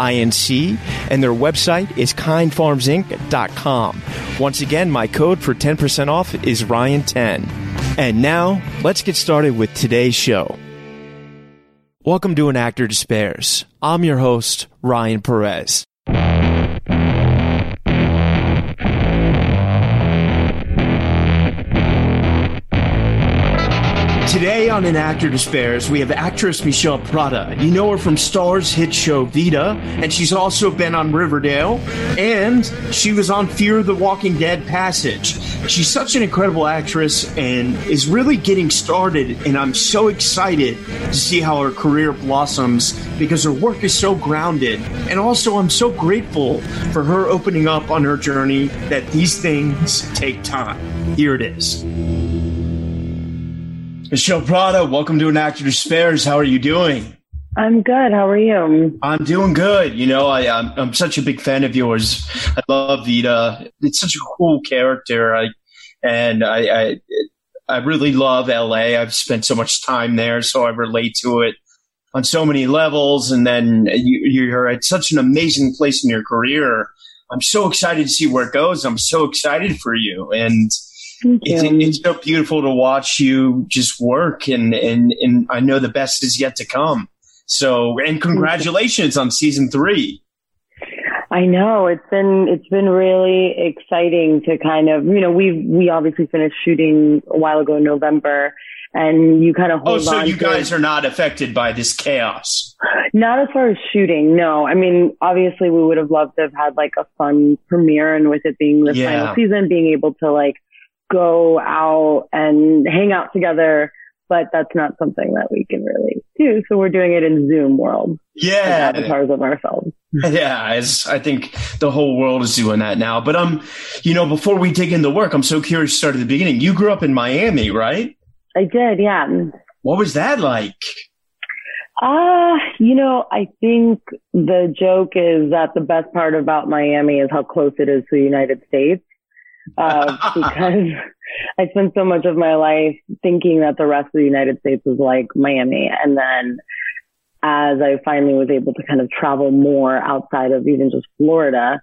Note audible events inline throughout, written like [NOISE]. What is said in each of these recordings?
I N C, and their website is kindpharmsinc.com. Once again, my code for 10% off is Ryan10. And now, let's get started with today's show. Welcome to An Actor Despairs. I'm your host, Ryan Perez. Today on An Actor Despairs, we have actress Mishel Prada. You know her from Starz's hit show Vida, and she's also been on Riverdale, and she was on Fear the Walking Dead Passage. She's such an incredible actress and is really getting started, and I'm so excited to see how her career blossoms because her work is so grounded. And also, I'm so grateful for her opening up on her journey that these things take time. Here it is. Mishel Prada, welcome to An Actor Despairs. How are you doing? I'm good. How are you? I'm doing good. You know, I, I'm, I'm such a big fan of yours. I love Vida. Uh, it's such a cool character. I, and I, I, I really love LA. I've spent so much time there, so I relate to it on so many levels. And then you, you're at such an amazing place in your career. I'm so excited to see where it goes. I'm so excited for you. And, it's, it's, so beautiful to watch you just work and, and, and I know the best is yet to come. So, and congratulations on season three. I know it's been, it's been really exciting to kind of, you know, we, we obviously finished shooting a while ago in November and you kind of oh, hold Oh, so you guys are not affected by this chaos? Not as far as shooting, no. I mean, obviously we would have loved to have had like a fun premiere and with it being the yeah. final season, being able to like go out and hang out together, but that's not something that we can really do. So we're doing it in Zoom world. Yeah. avatars of ourselves. [LAUGHS] Yeah. I think the whole world is doing that now. But, um, you know, before we dig into work, I'm so curious to start at the beginning. You grew up in Miami, right? I did. Yeah. What was that like? Ah, uh, you know, I think the joke is that the best part about Miami is how close it is to the United States uh, [LAUGHS] because I spent so much of my life thinking that the rest of the United States was like Miami. And then as I finally was able to kind of travel more outside of even just Florida,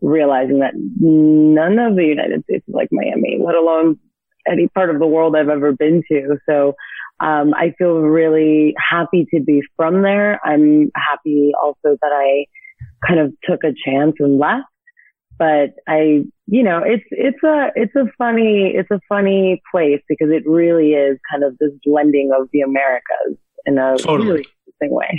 realizing that none of the United States is like Miami, let alone any part of the world I've ever been to. So, um, I feel really happy to be from there. I'm happy also that I kind of took a chance and left but I, you know, it's, it's a, it's a funny, it's a funny place because it really is kind of this blending of the Americas in a totally. really interesting way.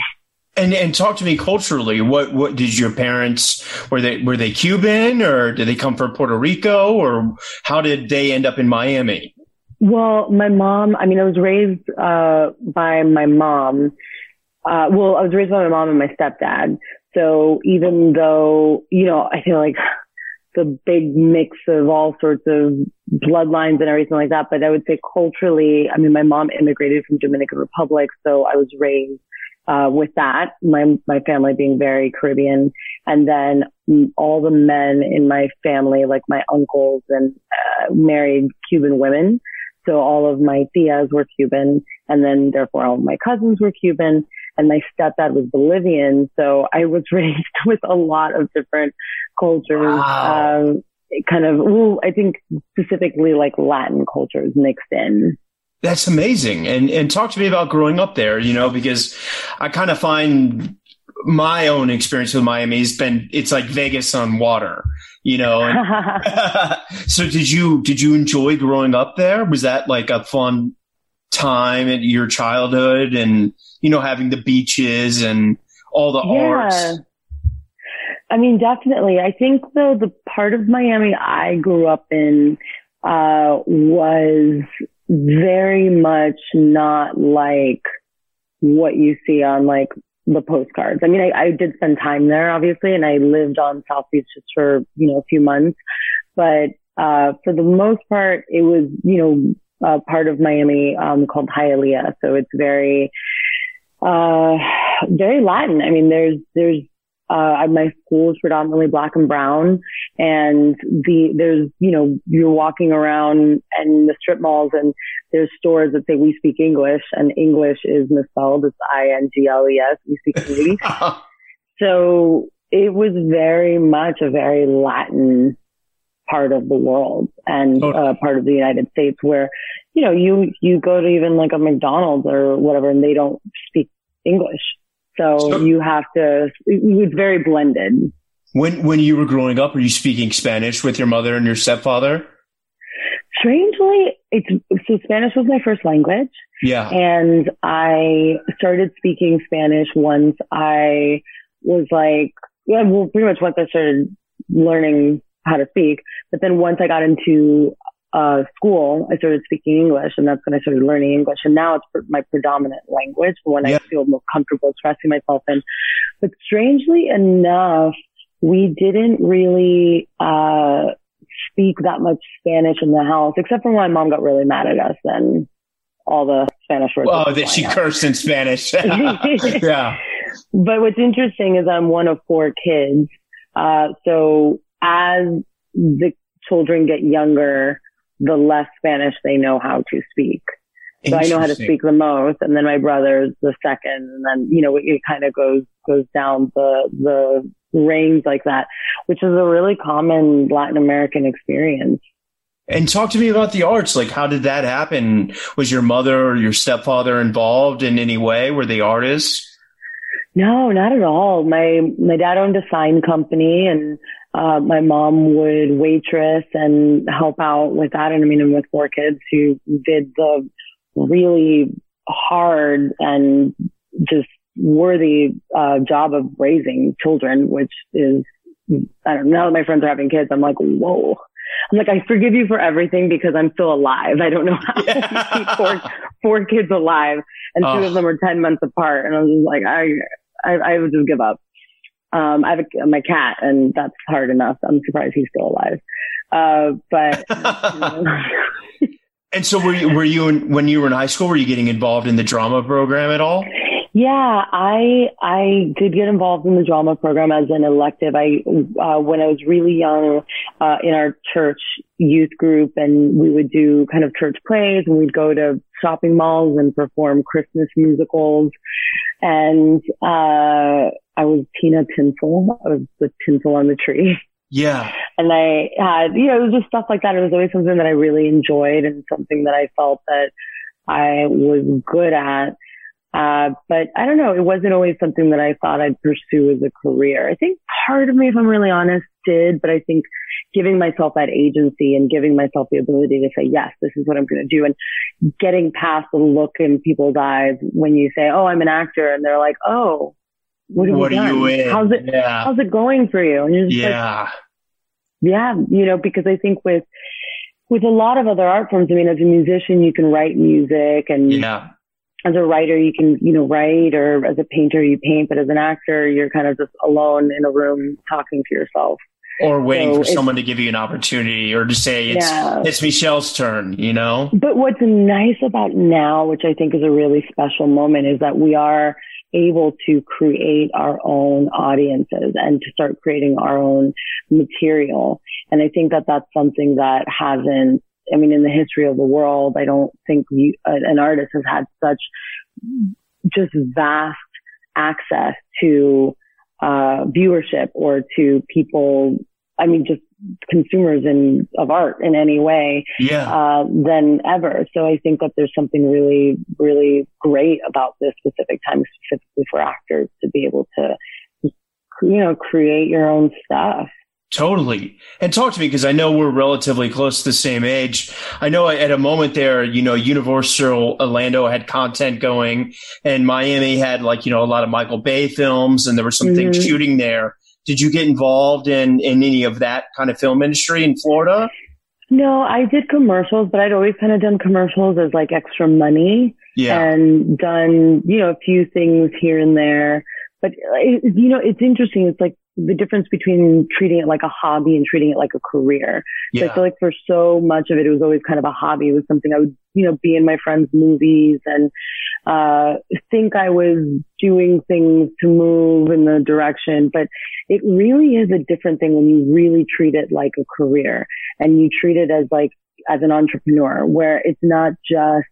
And and talk to me culturally. What what did your parents were they were they Cuban or did they come from Puerto Rico or how did they end up in Miami? Well, my mom. I mean, I was raised uh, by my mom. Uh, well, I was raised by my mom and my stepdad. So even though you know, I feel like the big mix of all sorts of bloodlines and everything like that. But I would say culturally, I mean, my mom immigrated from Dominican Republic, so I was raised uh, with that. My my family being very Caribbean, and then all the men in my family, like my uncles, and uh, married Cuban women. So all of my tias were Cuban, And then therefore all my cousins were Cuban and my stepdad was Bolivian. So I was [LAUGHS] raised with a lot of different cultures. Wow. Um, kind of, I think specifically like Latin cultures mixed in. That's amazing. And and talk to me about growing up there, you know, because I kind of find my own experience with Miami has been it's like Vegas on water, you know. And, [LAUGHS] [LAUGHS] so did you did you enjoy growing up there? Was that like a fun time in your childhood and you know having the beaches and all the yeah. arts? I mean, definitely. I think though the part of Miami I grew up in uh, was very much not like what you see on like the postcards. I mean, I, I did spend time there, obviously, and I lived on South Beach just for, you know, a few months. But, uh, for the most part, it was, you know, uh, part of Miami, um, called Hialeah. So it's very, uh, very Latin. I mean, there's, there's uh, my school is predominantly black and brown and the, there's, you know, you're walking around and the strip malls and there's stores that say we speak English and English is misspelled. It's I-N-G-L-E-S. We speak English. [LAUGHS] so it was very much a very Latin part of the world and uh, part of the United States where, you know, you, you go to even like a McDonald's or whatever and they don't speak English. So, so you have to, it was very blended. When, when you were growing up, were you speaking Spanish with your mother and your stepfather? Strangely, it's, so Spanish was my first language. Yeah. And I started speaking Spanish once I was like, yeah, well, pretty much once I started learning how to speak. But then once I got into uh, school, I started speaking English and that's when I started learning English. And now it's my predominant language when yeah. I feel most comfortable expressing myself in. But strangely enough, we didn't really, uh, speak that much Spanish in the house, except for when my mom got really mad at us and all the Spanish words. Oh, that she out. cursed in Spanish. [LAUGHS] [LAUGHS] yeah. But what's interesting is I'm one of four kids. Uh, so as the children get younger, the less Spanish they know how to speak. So I know how to speak the most, and then my brother's the second, and then you know it kind of goes goes down the the range like that, which is a really common Latin American experience. And talk to me about the arts. Like, how did that happen? Was your mother or your stepfather involved in any way? Were they artists? No, not at all. My my dad owned a sign company, and uh, my mom would waitress and help out with that. And I mean, and with four kids who did the really hard and just worthy uh, job of raising children, which is, I don't know, now that my friends are having kids, I'm like, whoa. I'm like, I forgive you for everything because I'm still alive. I don't know how yeah. to keep [LAUGHS] four, four kids alive and oh. two of them are 10 months apart. And I was just like, I, I, I would just give up. Um, I have a, my cat and that's hard enough. I'm surprised he's still alive. Uh, but. [LAUGHS] And so were you, were you, in, when you were in high school, were you getting involved in the drama program at all? Yeah, I I did get involved in the drama program as an elective. I uh, when I was really young uh, in our church youth group, and we would do kind of church plays, and we'd go to shopping malls and perform Christmas musicals. And uh, I was Tina Tinsel. I was the tinsel on the tree. [LAUGHS] Yeah. And I had, you know, it was just stuff like that. It was always something that I really enjoyed and something that I felt that I was good at. Uh, but I don't know. It wasn't always something that I thought I'd pursue as a career. I think part of me, if I'm really honest, did, but I think giving myself that agency and giving myself the ability to say, yes, this is what I'm going to do and getting past the look in people's eyes when you say, oh, I'm an actor and they're like, oh, what, what are you in? How's it, yeah. how's it going for you? And you're just yeah. like, yeah, you know, because I think with, with a lot of other art forms, I mean, as a musician, you can write music and yeah as a writer, you can, you know, write or as a painter, you paint, but as an actor, you're kind of just alone in a room talking to yourself. Or waiting so for someone to give you an opportunity or to say it's, yeah. it's Mishel's turn, you know? But what's nice about now, which I think is a really special moment is that we are able to create our own audiences and to start creating our own material. And I think that that's something that hasn't I mean, in the history of the world, I don't think you, an artist has had such just vast access to uh, viewership or to people. I mean, just consumers in of art in any way yeah. uh, than ever. So I think that there's something really, really great about this specific time, specifically for actors to be able to, you know, create your own stuff. Totally. And talk to me because I know we're relatively close to the same age. I know at a moment there, you know, Universal Orlando had content going and Miami had like, you know, a lot of Michael Bay films and there were some mm-hmm. things shooting there. Did you get involved in, in any of that kind of film industry in Florida? No, I did commercials, but I'd always kind of done commercials as like extra money yeah. and done, you know, a few things here and there. But, you know, it's interesting. It's like the difference between treating it like a hobby and treating it like a career. Yeah. So I feel like for so much of it, it was always kind of a hobby. It was something I would, you know, be in my friends' movies and, uh, think I was doing things to move in the direction. But it really is a different thing when you really treat it like a career and you treat it as like, as an entrepreneur where it's not just,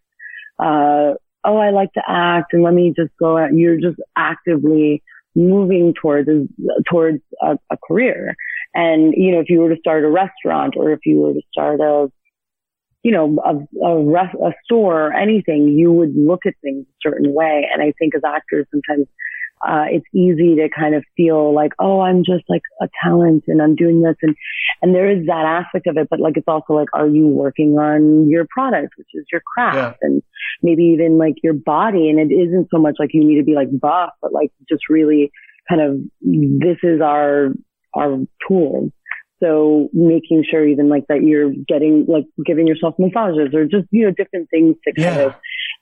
uh, oh, I like to act and let me just go out. You're just actively moving towards towards a, a career. And you know, if you were to start a restaurant or if you were to start a you know, a, a, rest, a store or anything, you would look at things a certain way. And I think as actors, sometimes uh, it's easy to kind of feel like, oh, I'm just like a talent and I'm doing this. And, and there is that aspect of it, but like, it's also like, are you working on your product, which is your craft yeah. and maybe even like your body? And it isn't so much like you need to be like buff, but like just really kind of, this is our, our tool. So making sure even like that you're getting like giving yourself massages or just, you know, different things to kind yeah. of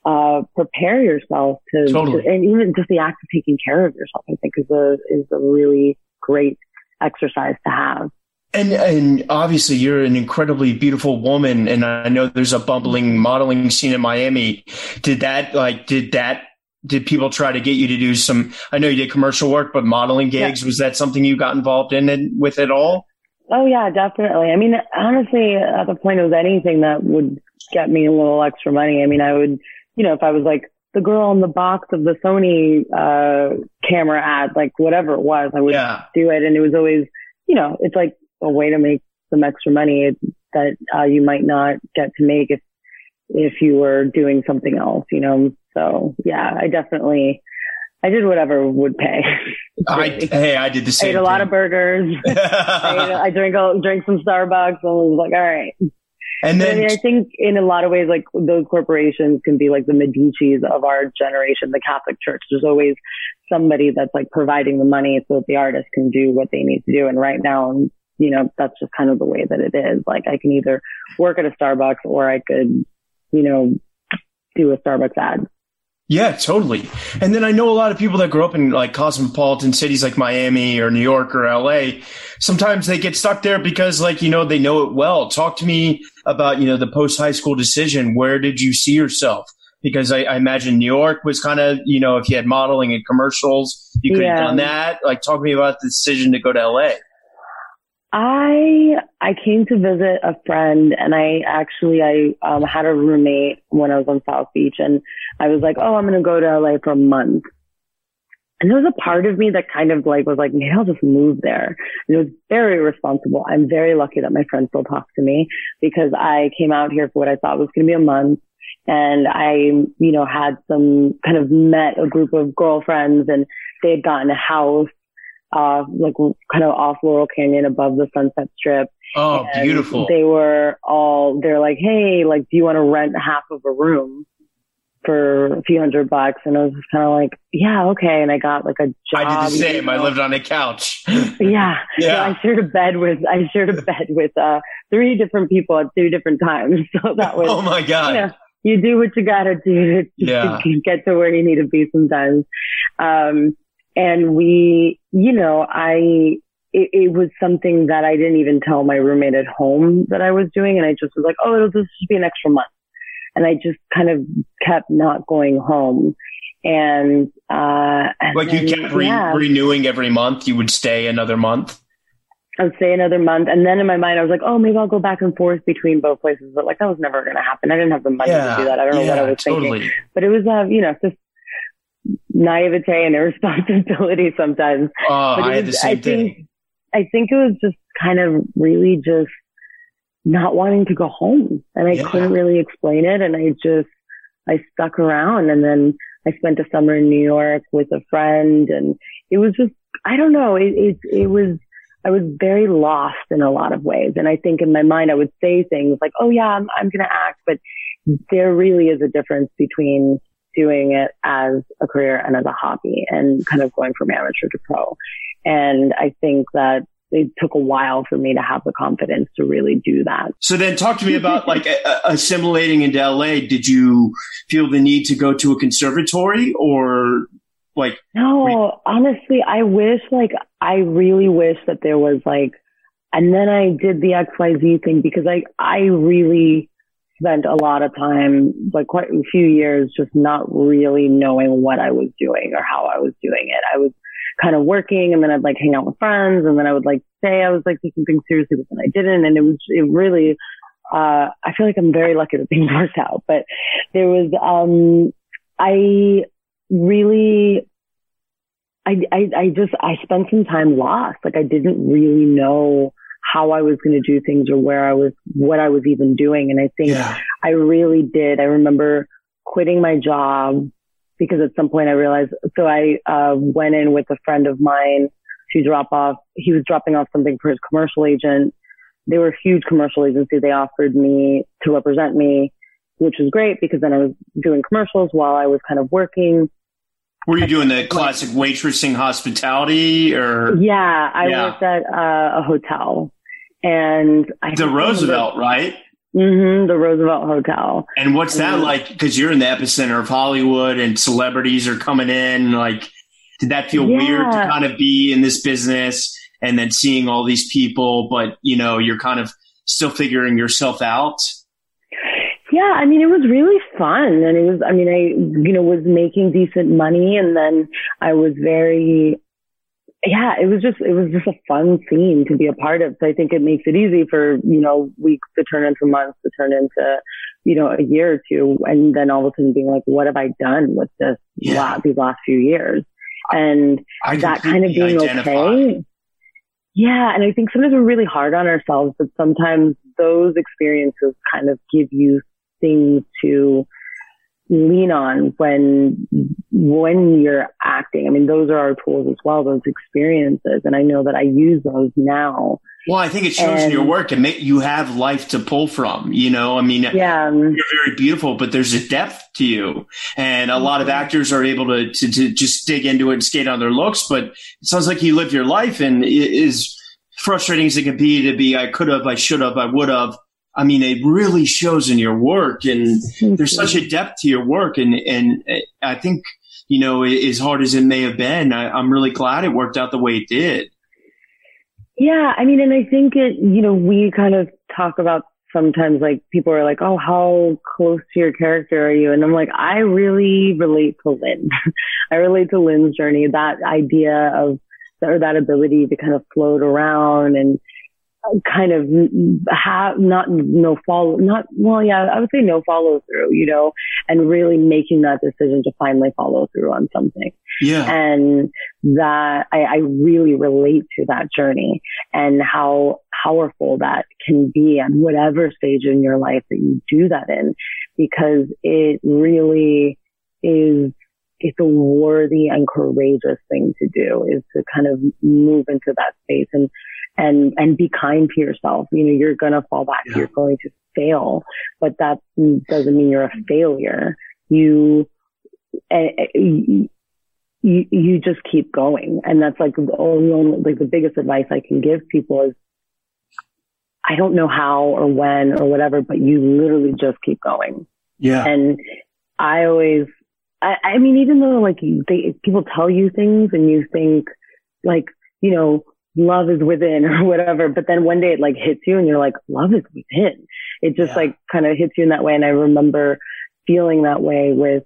uh, prepare yourself to, totally. to, and even just the act of taking care of yourself, I think is a, is a really great exercise to have. And, and obviously you're an incredibly beautiful woman. And I know there's a bubbling modeling scene in Miami. Did that, like, did that, did people try to get you to do some, I know you did commercial work, but modeling gigs, yeah. was that something you got involved in it, with at all? Oh yeah, definitely. I mean, honestly, at the point of anything that would get me a little extra money, I mean, I would you know, if I was like the girl in the box of the Sony uh, camera ad, like whatever it was, I would yeah. do it. And it was always, you know, it's like a way to make some extra money that uh, you might not get to make if if you were doing something else, you know. So yeah, I definitely. I did whatever would pay. [LAUGHS] I, hey, I did the same. [LAUGHS] I ate a thing. lot of burgers. I, ate, I drank drank some Starbucks and was like, all right, and then I, mean, I think in a lot of ways, like those corporations can be like the Medicis of our generation, the Catholic Church. There's always somebody that's like providing the money so that the artist can do what they need to do. And right now, you know, that's just kind of the way that it is. Like I can either work at a Starbucks or I could, you know, do a Starbucks ad. Yeah, totally. And then I know a lot of people that grow up in like cosmopolitan cities like Miami or New York or LA. Sometimes they get stuck there because like, you know, they know it well. Talk to me about, you know, the post high school decision. Where did you see yourself? Because I, I imagine New York was kind of, you know, if you had modeling and commercials, you could yeah. have done that. Like talk to me about the decision to go to LA. I I came to visit a friend and I actually I um, had a roommate when I was on South Beach and I was like, oh, I'm gonna go to LA for a month. And there was a part of me that kind of like was like, maybe I'll just move there. And it was very responsible. I'm very lucky that my friend still talks to me because I came out here for what I thought was gonna be a month. And I, you know, had some kind of met a group of girlfriends and they had gotten a house uh, like kind of off Laurel Canyon above the Sunset Strip. Oh, and beautiful. They were all, they're like, Hey, like, do you want to rent half of a room for a few hundred bucks? And I was just kind of like, yeah, okay. And I got like a job. I did the same. You know? I lived on a couch. [LAUGHS] yeah. yeah. I shared a bed with, I shared a bed with, uh, three different people at three different times. [LAUGHS] So that was, oh my God. You, know, you do what you gotta do to, yeah. to [LAUGHS] get to where you need to be sometimes. Um, and we, you know, I, it, it, was something that I didn't even tell my roommate at home that I was doing. And I just was like, oh, it'll just be an extra month. And I just kind of kept not going home. And, uh, and like you kept re- yeah. renewing every month, you would stay another month. I would stay another month. And then in my mind, I was like, oh, maybe I'll go back and forth between both places. But like, that was never going to happen. I didn't have the money yeah, to do that. I don't know what I was totally. thinking. But it was, uh, you know, just naivete and [LAUGHS] irresponsibility sometimes. Oh, I had the same I think, thing. I think it was just kind of really just not wanting to go home. And I yeah. couldn't really explain it. And I just, I stuck around and then I spent a summer in New York with a friend and it was just, I don't know, it, it, it was, I was very lost in a lot of ways. And I think in my mind, I would say things like, Oh yeah, I'm, I'm going to act, but there really is a difference between doing it as a career and as a hobby and kind of going from amateur to pro. And I think that it took a while for me to have the confidence to really do that. So then talk to me about like assimilating into LA. Did you feel the need to go to a conservatory or like? No, honestly, I wish like, I really wish that there was like, and then I did the XYZ thing because I, I really spent a lot of time, like quite a few years, just not really knowing what I was doing or how I was doing it. I was kind of working and then I'd like hang out with friends and then I would like say I was like taking things seriously, but then I didn't. And it was, it really, uh, I feel like I'm very lucky that things [LAUGHS] worked out, but there was, um, I really, I, I, I just, I spent some time lost. Like I didn't really know how I was going to do things or where I was, what I was even doing. And I think yeah. I really did. I remember quitting my job because at some point I realized, so I, uh, went in with a friend of mine to drop off, he was dropping off something for his commercial agent. They were a huge commercial agency. They offered me to represent me, which was great because then I was doing commercials while I was kind of working. Were you doing the classic waitressing hospitality or? Yeah, I yeah. worked at uh, a hotel and I the Roosevelt, right? Mm-hmm, the Roosevelt Hotel. And what's that like? Because you're in the epicenter of Hollywood, and celebrities are coming in. Like, did that feel yeah. weird to kind of be in this business and then seeing all these people, but you know, you're kind of still figuring yourself out? Yeah, I mean, it was really fun. And it was, I mean, I, you know, was making decent money and then I was very, yeah, it was just, it was just a fun scene to be a part of. So I think it makes it easy for, you know, weeks to turn into months to turn into, you know, a year or two. And then all of a sudden being like, what have I done with this, yeah. these last few years? And I that kind of being identify. okay. Yeah. And I think sometimes we're really hard on ourselves, but sometimes those experiences kind of give you things to lean on when when you're acting. I mean, those are our tools as well, those experiences. And I know that I use those now. Well, I think it shows and, in your work and you have life to pull from, you know, I mean, yeah. you're very beautiful, but there's a depth to you. And a lot of mm-hmm. actors are able to, to, to just dig into it and skate on their looks, but it sounds like you live your life and is frustrating as it can be to be, I could have, I should have, I would have. I mean, it really shows in your work and there's such a depth to your work. And, and eh, I think, you know, as hard as it may have been, I, I'm really glad it worked out the way it did. Yeah. I mean, and I think it, you know, we kind of talk about sometimes like people are like, Oh, how close to your character are you? And I'm like, I really relate to Lynn. [LAUGHS] I relate to Lynn's journey, that idea of, or that ability to kind of float around and, kind of have not no follow not well yeah I would say no follow through you know and really making that decision to finally follow through on something. Yeah. And that I, I really relate to that journey and how powerful that can be at whatever stage in your life that you do that in because it really is it's a worthy and courageous thing to do is to kind of move into that space. And and, and be kind to yourself. You know, you're going to fall back. Yeah. You're going to fail, but that doesn't mean you're a failure. You, you, you just keep going. And that's like the only, like the biggest advice I can give people is I don't know how or when or whatever, but you literally just keep going. Yeah. And I always, I, I mean, even though like they, people tell you things and you think like, you know, love is within or [LAUGHS] whatever. But then one day it like hits you and you're like, love is within. It just yeah. like kind of hits you in that way. And I remember feeling that way with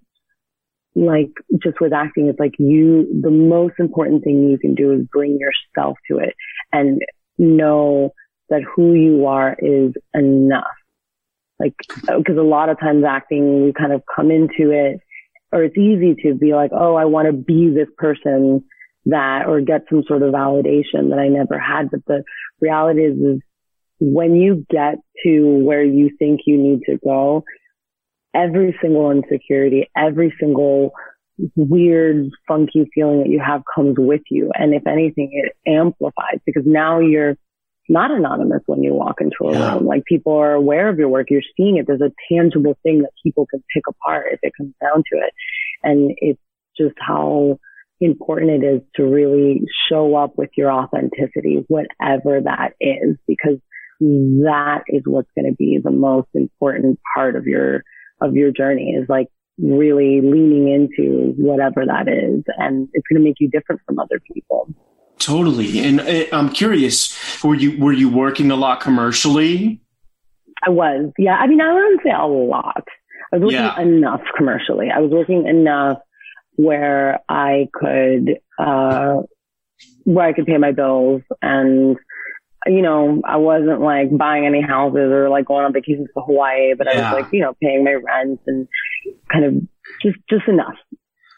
like just with acting. It's like you, the most important thing you can do is bring yourself to it. And know that who you are is enough. Like, uh, because a lot of times acting, we kind of come into it, or it's easy to be like, oh, I want to be this person that, or get some sort of validation that I never had. But the reality is, is when you get to where you think you need to go, every single insecurity, every single weird, funky feeling that you have comes with you. And if anything, it amplifies because now you're not anonymous when you walk into a yeah. room. Like people are aware of your work. You're seeing it. There's a tangible thing that people can pick apart if it comes down to it. And it's just how important it is to really show up with your authenticity, whatever that is, because that is what's going to be the most important part of your, of your journey is like really leaning into whatever that is. And it's going to make you different from other people. Totally. And uh, I'm curious, were you were you working a lot commercially? I was. Yeah. I mean, I wouldn't say a lot. I was working yeah. enough commercially. I was working enough where I could uh where I could pay my bills and you know, I wasn't like buying any houses or like going on vacations to Hawaii, but yeah. I was like, you know, paying my rent and kind of just just enough.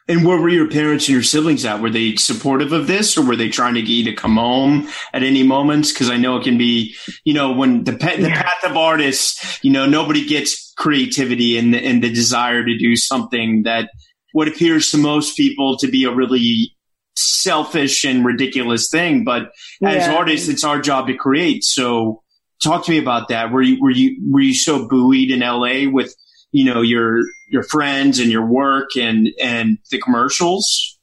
And where were your parents and your siblings at? Were they supportive of this or were they trying to get you to come home at any moments? Cause I know it can be, you know, when the, the path of artists, you know, nobody gets creativity and the, and the desire to do something that what appears to most people to be a really selfish and ridiculous thing. But yeah. as artists, it's our job to create. So talk to me about that. Were you, were you, were you so buoyed in LA with, you know, your, your friends and your work and, and the commercials?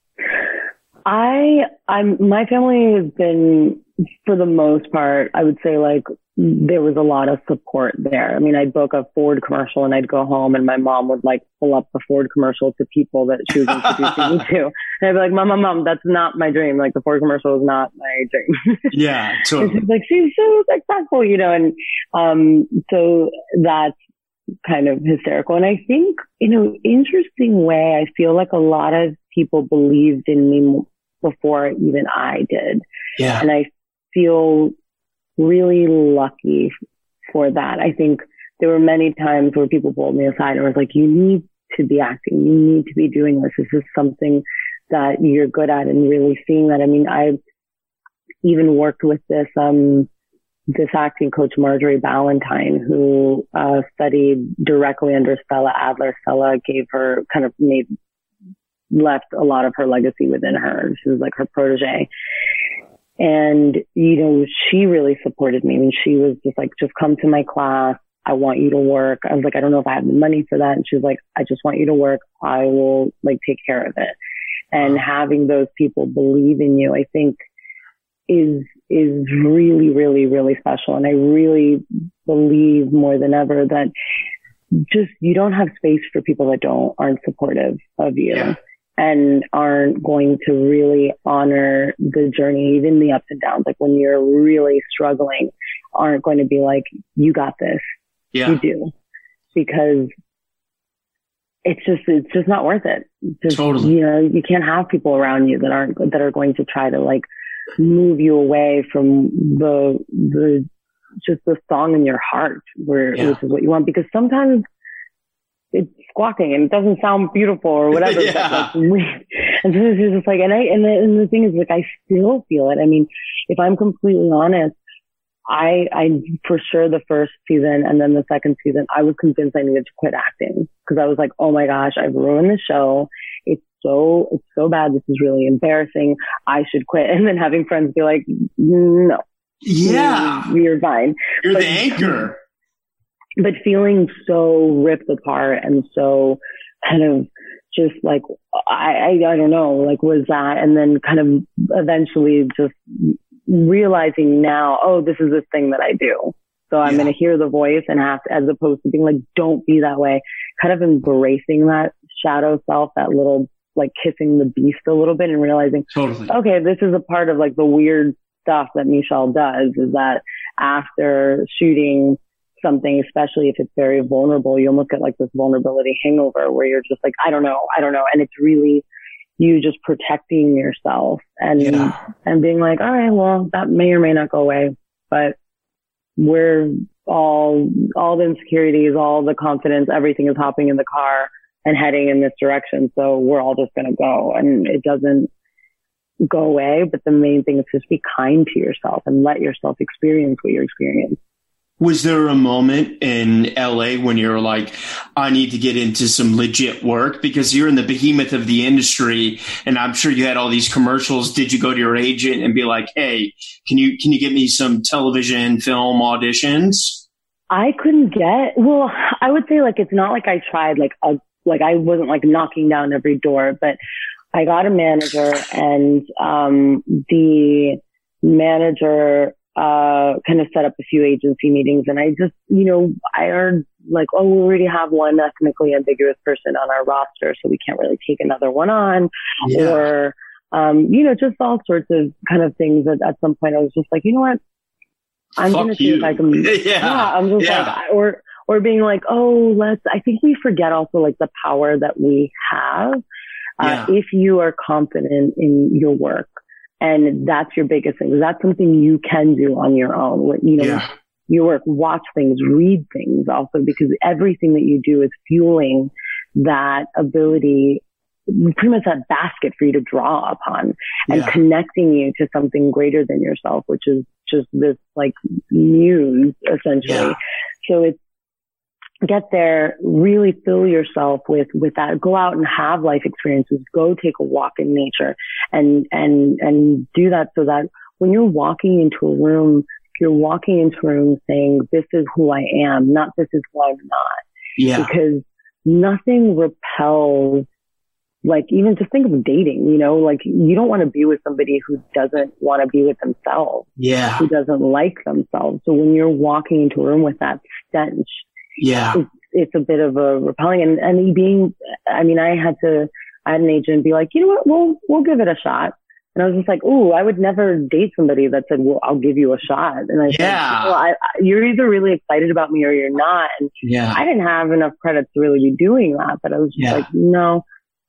I, I'm, my family has been, for the most part, I would say like there was a lot of support there. I mean, I'd book a Ford commercial and I'd go home and my mom would like pull up the Ford commercial to people that she was introducing me [LAUGHS] to. And I'd be like, mom, mom, mom, that's not my dream. Like the Ford commercial is not my dream. [LAUGHS] Yeah. [LAUGHS] Totally. she's like, she's so successful, you know, and, um, so that's kind of hysterical. And I think, in an interesting way, I feel like a lot of people believed in me before even I did. Yeah. And I feel really lucky for that. I think there were many times where people pulled me aside and was like, you need to be acting. You need to be doing this. This is something that you're good at and really seeing that. I mean, I've even worked with this, um, this acting coach, Marjorie Ballantyne, who, uh, studied directly under Stella Adler. Stella gave her kind of made, left a lot of her legacy within her. She was like her protege. And, you know, she really supported me and she was just like, just come to my class. I want you to work. I was like, I don't know if I have the money for that. And she was like, I just want you to work. I will like take care of it. And having those people believe in you, I think is, is really, really, really special. And I really believe more than ever that just you don't have space for people that don't aren't supportive of you. Yeah and aren't going to really honor the journey, even the ups and downs. Like when you're really struggling, aren't going to be like, you got this. Yeah. You do. Because it's just, it's just not worth it. Just, totally. You know, you can't have people around you that aren't, that are going to try to like move you away from the, the, just the song in your heart where, yeah. which is what you want. Because sometimes it's squawking and it doesn't sound beautiful or whatever. [LAUGHS] yeah. [LAUGHS] and so it's just like, and I, and the, and the thing is like, I still feel it. I mean, if I'm completely honest, I, I, for sure the first season and then the second season, I was convinced I needed to quit acting because I was like, oh my gosh, I've ruined the show. It's so, it's so bad. This is really embarrassing. I should quit. [LAUGHS] And then having friends be like, no. Yeah. You're fine. You're but, the anchor but feeling so ripped apart and so kind of just like I, I I don't know like was that and then kind of eventually just realizing now oh this is this thing that I do so I'm yeah. going to hear the voice and have to, as opposed to being like don't be that way kind of embracing that shadow self that little like kissing the beast a little bit and realizing totally okay this is a part of like the weird stuff that Mishel does is that after shooting something, especially if it's very vulnerable, you almost get like this vulnerability hangover where you're just like, I don't know, I don't know. And it's really you just protecting yourself and, yeah. and being like, all right, well, that may or may not go away. but we're all, all the insecurities, all the confidence, everything is hopping in the car and heading in this direction. So we're all just going to go and it doesn't go away. But the main thing is just be kind to yourself and let yourself experience what you're experiencing. Was there a moment in LA when you're like, I need to get into some legit work because you're in the behemoth of the industry and I'm sure you had all these commercials. Did you go to your agent and be like, Hey, can you, can you get me some television film auditions? I couldn't get, well, I would say like, it's not like I tried like a, like I wasn't like knocking down every door, but I got a manager and, um, the manager uh, kind of set up a few agency meetings and I just, you know, I heard like, oh, we already have one ethnically ambiguous person on our roster, so we can't really take another one on yeah. or, um, you know, just all sorts of kind of things that at some point I was just like, you know what? I'm going to see if I can, [LAUGHS] yeah. yeah I'm just yeah. like, or, or being like, oh, let's, I think we forget also like the power that we have. Uh, if you are confident in your work, and that's your biggest thing. That's something you can do on your own. You know, yeah. you work, watch things, read things also because everything that you do is fueling that ability, pretty much that basket for you to draw upon and yeah. connecting you to something greater than yourself, which is just this like muse essentially. Yeah. So it's get there, really fill yourself with, with that. Go out and have life experiences. Go take a walk in nature and, and, and do that so that when you're walking into a room, you're walking into a room saying, this is who I am, not this is who I'm not. Yeah. Because nothing repels like even just think of dating, you know, like you don't want to be with somebody who doesn't want to be with themselves. Yeah. Who doesn't like themselves. So when you're walking into a room with that stench, yeah. It's, it's a bit of a repelling and, and being, I mean, I had to, I had an agent be like, you know what, we'll, we'll give it a shot. And I was just like, "Ooh, I would never date somebody that said, "Well, I'll give you a shot." And I yeah. said, "Well, I, you're either really excited about me or you're not." And yeah. I didn't have enough credits to really be doing that, but I was just yeah. like, "No."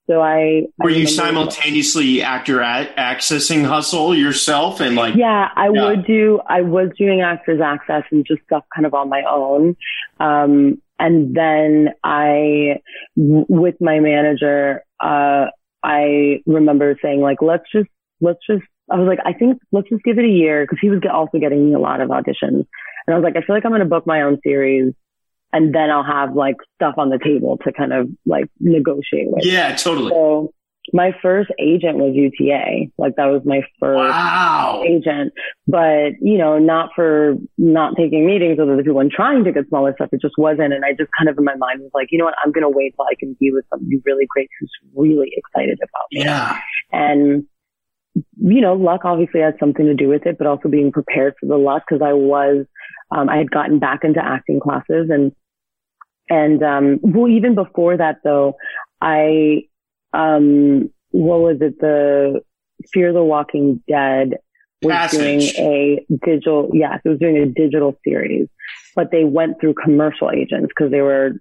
So I were I you simultaneously actor at accessing hustle yourself and like yeah I yeah. would do I was doing actors access and just stuff kind of on my own. Um, and then I w- with my manager uh, I remember saying like let's just let's just I was like I think let's just give it a year because he was also getting me a lot of auditions. And I was like I feel like I'm going to book my own series and then I'll have like stuff on the table to kind of like negotiate with. Yeah, totally. So my first agent was UTA. Like that was my first wow. agent, but you know, not for not taking meetings with other people and trying to get smaller stuff. It just wasn't. And I just kind of in my mind was like, you know what? I'm going to wait till I can be with somebody really great who's really excited about me. Yeah. And you know, luck obviously has something to do with it, but also being prepared for the luck because I was um, I had gotten back into acting classes and, and, um, well, even before that though, I, um, what was it? The Fear the Walking Dead was Passage. doing a digital, yes, it was doing a digital series, but they went through commercial agents because they were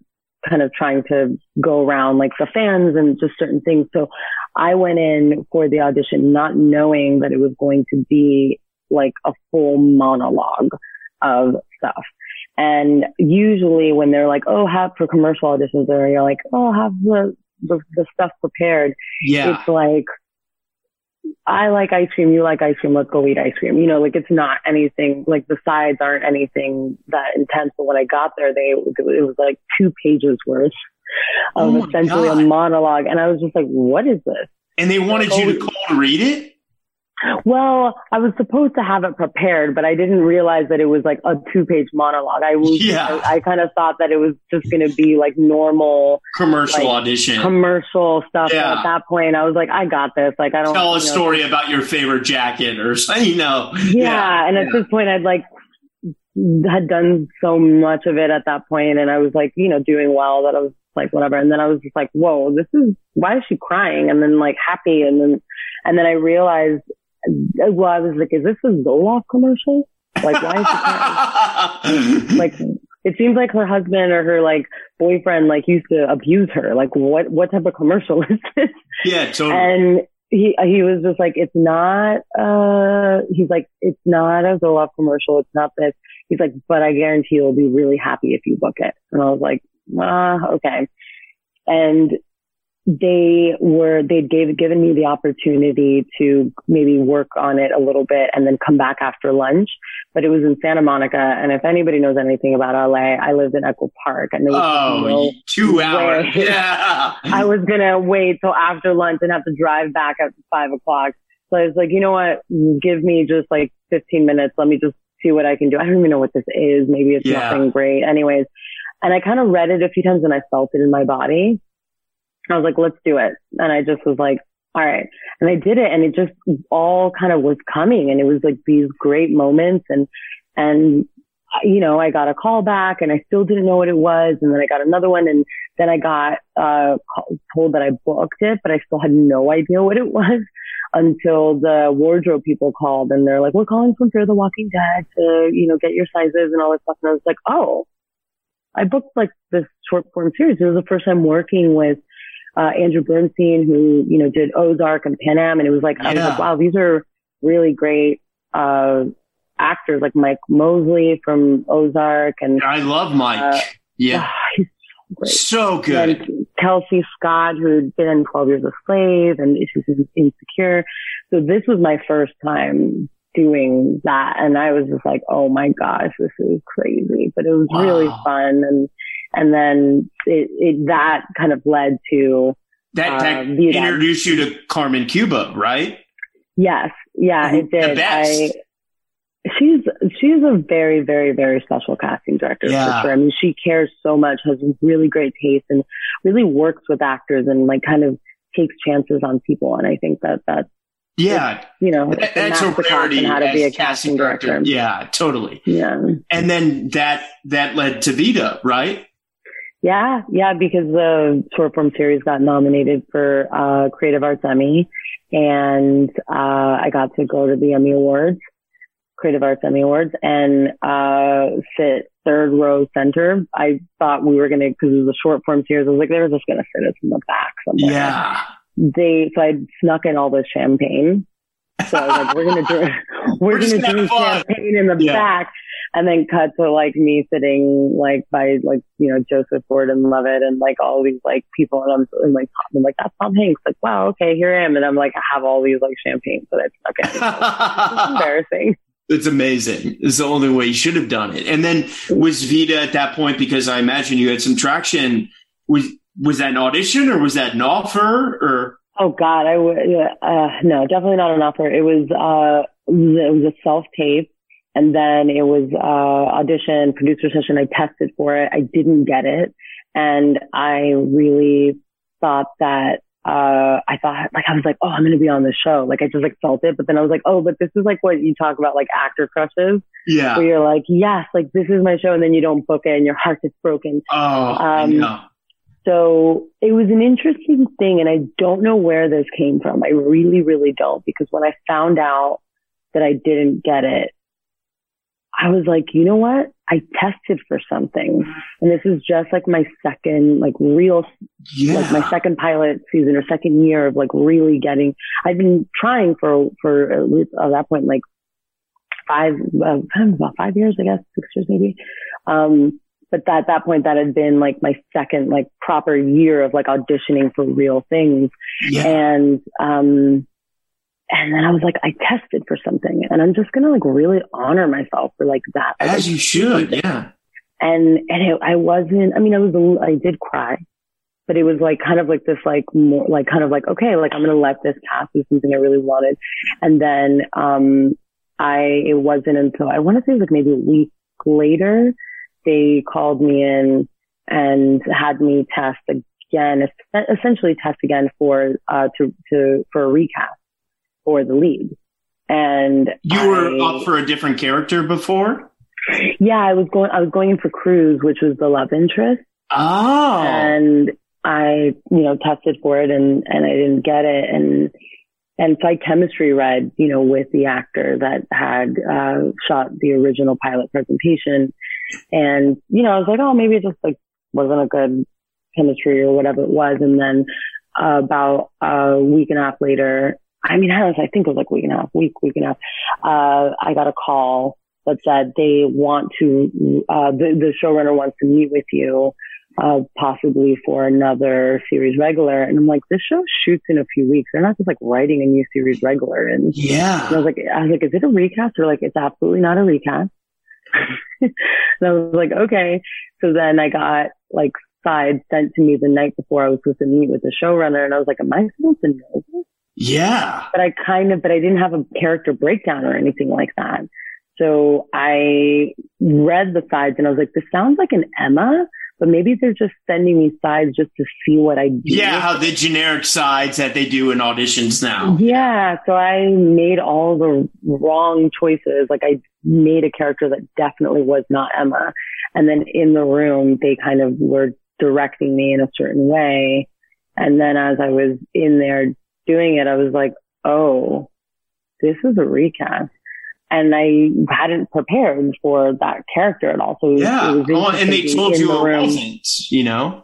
kind of trying to go around like the fans and just certain things. So I went in for the audition not knowing that it was going to be like a full monologue of stuff. And usually when they're like, oh, have for commercial auditions or you're like, oh, have the, the, the stuff prepared. Yeah. It's like, I like ice cream, you like ice cream, let's go eat ice cream. You know, like it's not anything, like the sides aren't anything that intense. But when I got there, they, it was like two pages worth of oh essentially God. a monologue. And I was just like, what is this? And they wanted you to call to read it? Well, I was supposed to have it prepared, but I didn't realize that it was like a two page monologue. I was, yeah. I, I kind of thought that it was just going to be like normal commercial like, audition, commercial stuff. Yeah. At that point, I was like, I got this. Like, I don't tell a know, story about your favorite jacket or something, [LAUGHS] you know. Yeah. yeah. And at yeah. this point, I'd like had done so much of it at that point, and I was like, you know, doing well that I was like, whatever. And then I was just like, whoa, this is why is she crying? And then like happy, and then and then I realized well, I was like, is this a Zoloft commercial? Like, why is she [LAUGHS] like, it seems like her husband or her like boyfriend like used to abuse her. Like, what, what type of commercial [LAUGHS] is this? Yeah, totally. And he he was just like, it's not. uh He's like, it's not a Zoloft commercial. It's not this. He's like, but I guarantee you'll be really happy if you book it. And I was like, ah, okay. And they were they gave given me the opportunity to maybe work on it a little bit and then come back after lunch. But it was in Santa Monica, and if anybody knows anything about LA, I lived in Echo Park, and there was oh, no two hours. [LAUGHS] Yeah, I was gonna wait till after lunch and have to drive back at five o'clock. So I was like, you know what? Give me just like 15 minutes. Let me just see what I can do. I don't even know what this is. Maybe it's Yeah. nothing great. Anyways, and I kind of read it a few times and I felt it in my body. I was like, let's do it. And I just was like, all right. And I did it and it just all kind of was coming and it was like these great moments and, and, you know, I got a call back and I still didn't know what it was. And then I got another one and then I got, uh, told that I booked it, but I still had no idea what it [LAUGHS] was until the wardrobe people called and they're like, we're calling from Fear the Walking Dead to, you know, get your sizes and all this stuff. And I was like, oh, I booked like this short form series. It was the first time working with uh, Andrew Bernstein, who you know did Ozark and Pan Am, and it was like I was like, wow, these are really great uh, actors, like Mike Mosley from Ozark, and I love Mike. Uh, yeah, ah, [SIGHS] he's so great. so good. And Kelsey Scott, who'd been in 12 Years a Slave and Issues Insecure. So this was my first time doing that. And I was just like, oh my gosh, this is crazy. But it was really fun. And, and then it, it, that kind of led to, that that uh, introduced you to Carmen Cuba, right? yes, yeah, it did. I, she's, she's a very, very, very special casting director Yeah. for sure. I mean, she cares so much, has really great taste and really works with actors and like kind of takes chances on people. And I think that that's, Yeah, you know, that, it's a that's a rarity how to be a casting director. Yeah, totally. Yeah. And then that that led to Vida, right? Yeah. Yeah. Because the short form series got nominated for, uh, Creative Arts Emmy and, uh, I got to go to the Emmy Awards, Creative Arts Emmy Awards and, uh, sit third row center. I thought we were going to, cause it was a short form series. I was like, they were just to sit us in the back somewhere. Yeah. They, so I snuck in all this champagne. So I was like, we're going to drink, we're, We're going to gonna drink champagne in the Yeah. back. And then cut to like me sitting like by like, you know, Joseph Gordon Levitt and like all these like people. And I'm and, like, I'm like, that's Tom Hanks. Like, wow, okay, here I am. And I'm like, I have all these like champagne that I snuck in. It's [LAUGHS] embarrassing. It's amazing. It's the only way you should have done it. And then was Vida at that point because I imagine you had some traction. Was was that an audition or was that an offer or Oh God, I would, uh, no, definitely not an offer. It was, uh, it was a self tape and then it was, uh, audition, producer session. I tested for it. I didn't get it. And I really thought that, uh, I thought like, I was like, oh, I'm going to be on this show. Like I just like felt it, but then I was like, oh, but this is like what you talk about, like actor crushes yeah? where you're like, yes, like this is my show. And then you don't book it and your heart gets broken. Oh, Um, know. So it was an interesting thing, and I don't know where this came from. I really, really don't, because when I found out that I didn't get it, I was like, you know what? I tested for something, and this is just like my second, like real, yeah. like my second pilot season or second year of like really getting. I've been trying for for at least at that point like five, uh, [LAUGHS] about five years, I guess, six years maybe. Um, but at that point, that had been like my second like proper year of like auditioning for real things. yeah. And, um, and then I was like, I tested for something and I'm just going to like really honor myself for like that. Like, As you should. Yeah. and, and it, I wasn't, I mean, I was, I did cry, but it was like kind of like this, like more, like kind of like, okay, like I'm going to let this pass. Is something I really wanted. And then, um, I, it wasn't until I want to say like maybe a week later, they called me in and had me test again, essentially test again for, uh, to, to, for a recast for the lead. And You were I- up for a different character before? yeah, I was going, I was going in for Cruz, which was the love interest. Oh. and I, you know, tested for it and, and I didn't get it. And, and so I chemistry read, you know, with the actor that had, uh, shot the original pilot presentation. And, you know, I was like, oh, maybe it just like wasn't a good chemistry or whatever it was. And then, about a week and a half later, I mean, I, was, I think it was like a week and a half, week, week and a half, uh, I got a call that said they want to, uh, the, the showrunner wants to meet with you, uh, possibly for another series regular. And I'm like, this show shoots in a few weeks. They're not just like writing a new series regular. And, yeah. and I was like, I was like, is it a recast? They're like, it's absolutely not a recast. And I was like, okay. So then I got like side sent to me the night before I was supposed to meet with the showrunner. And I was like, am I supposed to know this? Yeah. But I kind of, but I didn't have a character breakdown or anything like that. So I read the sides and I was like, this sounds like an Emma, but maybe they're just sending me sides just to see what I do. Yeah, how the generic sides that they do in auditions now. Yeah. So I made all the wrong choices. Like I made a character that definitely was not Emma. And then in the room, they kind of were directing me in a certain way. And then as I was in there doing it, I was like, oh, this is a recast. And I hadn't prepared for that character at all. So yeah. Oh, and they told you the it wasn't, you know?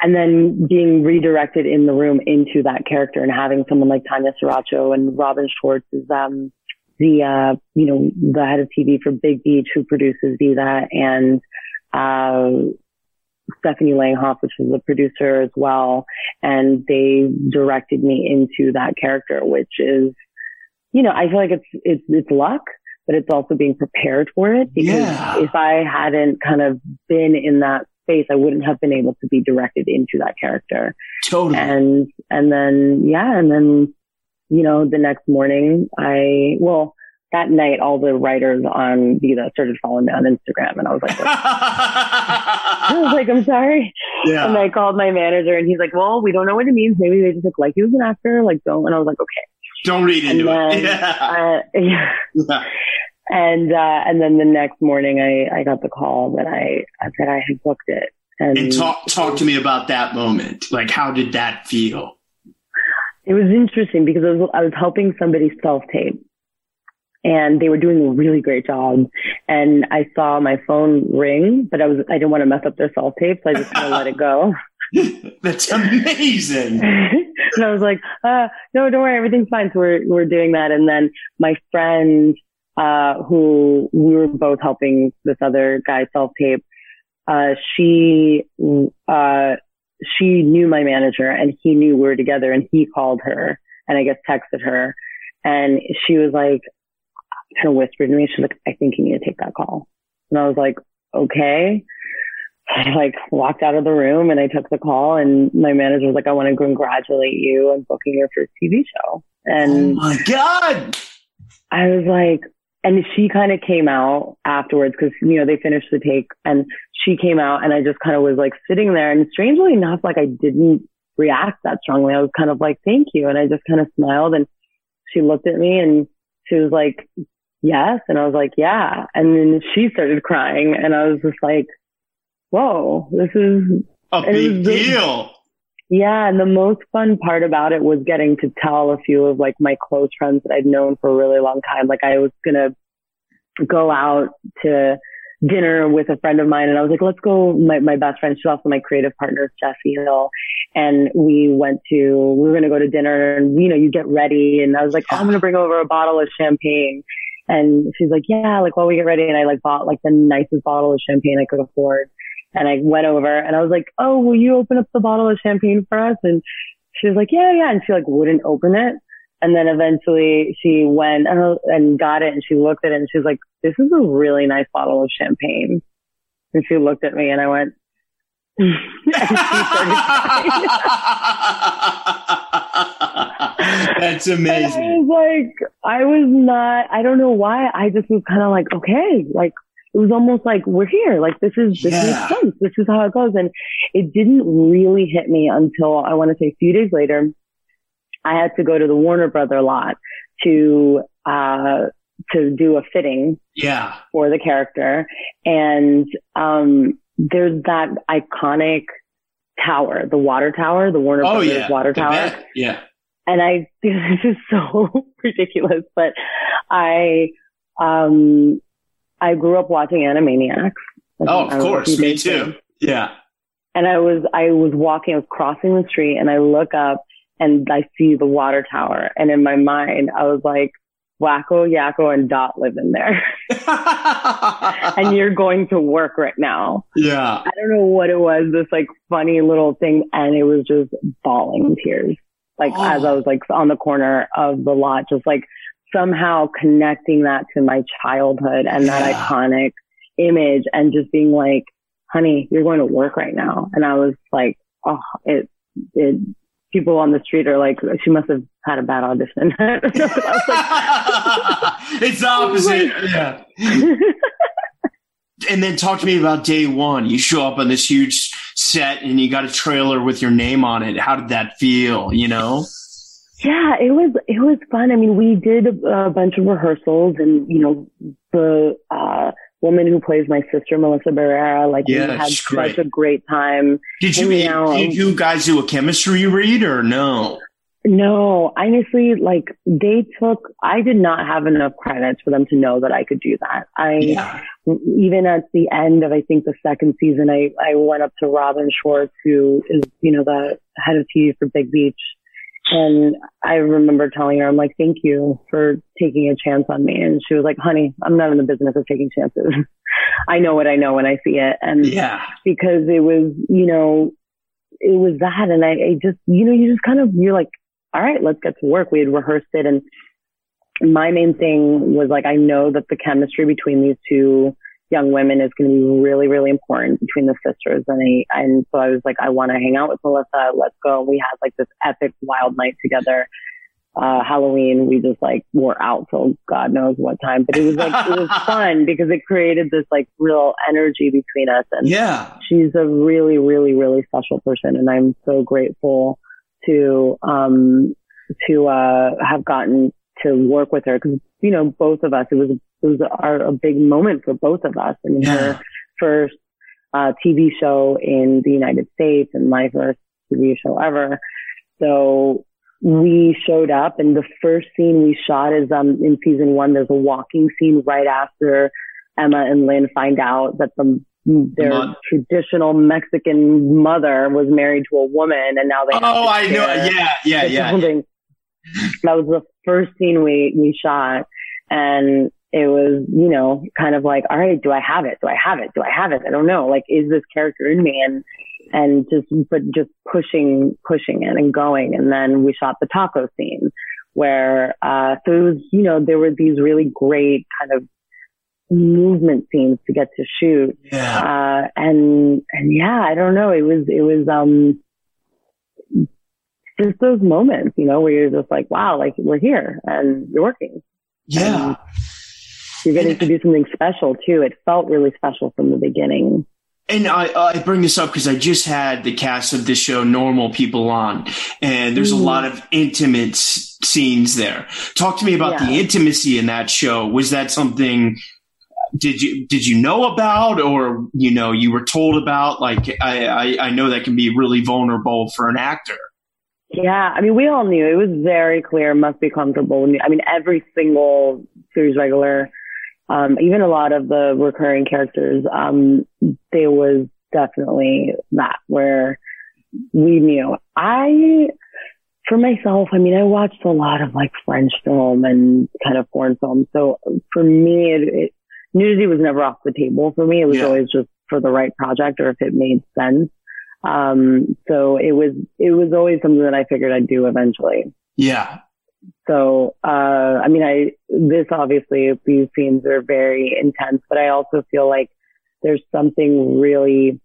And then being redirected in the room into that character and having someone like Tanya Saracho and Robin Schwartz is, um, the, uh, you know, the head of TV for Big Beach who produces Vida and, uh, Stephanie Langhoff, which was the producer as well. And they directed me into that character, which is, you know, I feel like it's, it's, it's luck, but it's also being prepared for it because yeah. if I hadn't kind of been in that space, I wouldn't have been able to be directed into that character. Totally. And, and then, yeah, and then, you know, the next morning I, well, that night, all the writers on Vida started following me on Instagram, and I was like, [LAUGHS] I was like, I'm sorry. Yeah. And I called my manager, and he's like, Well, we don't know what it means. Maybe they just like you as an actor. Like, don't. And I was like, Okay. Don't read into then, it. [LAUGHS] Yeah. Uh, [LAUGHS] yeah. yeah. And uh, and then the next morning, I I got the call that I that I had booked it. And, and talk talk to me about that moment. Like, how did that feel? It was interesting because I was I was helping somebody self tape and they were doing a really great job. And I saw my phone ring, but I was, I didn't want to mess up their self tape. So I just kind of let it go. [LAUGHS] [LAUGHS] That's amazing. [LAUGHS] and I was like, uh, no, don't worry. Everything's fine. So we're, we're doing that. And then my friend, uh, who we were both helping this other guy self tape, uh, she, uh, she knew my manager and he knew we were together and he called her and I guess texted her and she was like, kind of whispered to me, she's like, I think you need to take that call. And I was like, okay. I like walked out of the room and I took the call and my manager was like, I want to congratulate you on booking your first TV show. And oh my God. I was like, and she kind of came out afterwards because, you know, they finished the take and she came out and I just kind of was like sitting there and strangely enough, like I didn't react that strongly. I was kind of like, thank you. And I just kind of smiled and she looked at me and she was like, yes. And I was like, yeah. And then she started crying and I was just like, whoa, this is a big deal. Yeah. And the most fun part about it was getting to tell a few of like my close friends that I'd known for a really long time. Like I was going to go out to dinner with a friend of mine and I was like, let's go. My, my best friend, she's also my creative partner, Jessie Hill. And we went to, we were going to go to dinner and, you know, you get ready. And I was like, oh, I'm going to bring over a bottle of champagne. And she's like, yeah, like while we get ready. And I like bought like the nicest bottle of champagne I could afford. And I went over and I was like, oh, will you open up the bottle of champagne for us? And she was like, yeah, yeah. And she like wouldn't open it. And then eventually she went and got it and she looked at it and she was like, this is a really nice bottle of champagne. And she looked at me and I went, [LAUGHS] That's [LAUGHS] amazing. I was like, I was not, I don't know why. I just was kind of like, okay, like, it was almost like we're here. Like this is, this yeah. makes sense. This is how it goes. And it didn't really hit me until I want to say a few days later. I had to go to the Warner Brother lot to, uh, to do a fitting. Yeah. For the character. And, um, there's that iconic tower, the water tower, the Warner oh, Brothers yeah. water tower. Yeah. And I, [LAUGHS] this is so ridiculous, but I, um, I grew up watching Animaniacs. Oh, of course. Me too. Yeah. And I was, I was walking, I was crossing the street and I look up and I see the water tower. And in my mind, I was like, Wakko, Yakko, and Dot live in there. [LAUGHS] and you're going to work right now. Yeah. I don't know what it was, this like funny little thing. And it was just bawling tears. Like oh. as I was like on the corner of the lot, just like somehow connecting that to my childhood and yeah. that iconic image and just being like, honey, you're going to work right now. And I was like, oh, it, it, people on the street are like, she must have had a bad audition. [LAUGHS] like, [LAUGHS] it's the opposite. [LAUGHS] yeah. and then talk to me about day one. You show up on this huge set and you got a trailer with your name on it. How did that feel? You know? Yeah, it was, it was fun. I mean, we did a, a bunch of rehearsals and, you know, the, uh, woman who plays my sister, Melissa Barrera, like yeah, we had such a great time. Did you, did you guys do a chemistry read or no? No, honestly, like they took, I did not have enough credits for them to know that I could do that. I, yeah. even at the end of, I think the second season, I, I went up to Robin Schwartz, who is, you know, the head of TV for Big Beach. And I remember telling her, I'm like, thank you for taking a chance on me. And she was like, honey, I'm not in the business of taking chances. [LAUGHS] I know what I know when I see it. And yeah, because it was, you know, it was that. And I, I just, you know, you just kind of, you're like, all right, let's get to work. We had rehearsed it. And my main thing was like, I know that the chemistry between these two young women is going to be really, really important between the sisters. And I, and so I was like, I want to hang out with Melissa. Let's go. We had like this epic wild night together. Uh, Halloween, we just like were out till God knows what time, but it was like, it was [LAUGHS] fun because it created this like real energy between us. And yeah, she's a really, really, really special person. And I'm so grateful to, um, to, uh, have gotten to work with her because, you know, both of us, it was, it was a, big moment for both of us. I mean, yeah. her first, uh, TV show in the United States and my first TV show ever. So we showed up and the first scene we shot is, um, in season one, there's a walking scene right after Emma and Lynn find out that the their Mon- traditional Mexican mother was married to a woman, and now they. Oh, I know. Yeah, yeah, yeah. That was the first scene we we shot, and it was, you know, kind of like, all right, do I have it? Do I have it? Do I have it? I don't know. Like, is this character in me? And and just but just pushing, pushing it and going. And then we shot the taco scene where uh so it was, you know, there were these really great kind of movement scenes to get to shoot. Yeah. Uh, and, and yeah, I don't know. It was, it was, um, just those moments, you know, where you're just like, wow, like we're here and you're working. Yeah. And you're getting to do something special too. It felt really special from the beginning. And I, I bring this up because I just had the cast of this show, Normal People, on, and there's mm. a lot of intimate scenes there. Talk to me about yeah. the intimacy in that show. Was that something did you did you know about or you know you were told about like I, I, I know that can be really vulnerable for an actor yeah i mean we all knew it was very clear must be comfortable i mean every single series regular um, even a lot of the recurring characters um, there was definitely that where we knew i for myself, I mean, I watched a lot of like French film and kind of foreign film. So for me, it, it nudity was never off the table for me. It was yeah. always just for the right project or if it made sense. Um, so it was, it was always something that I figured I'd do eventually. Yeah. So, uh, I mean, I, this obviously, these scenes are very intense, but I also feel like there's something really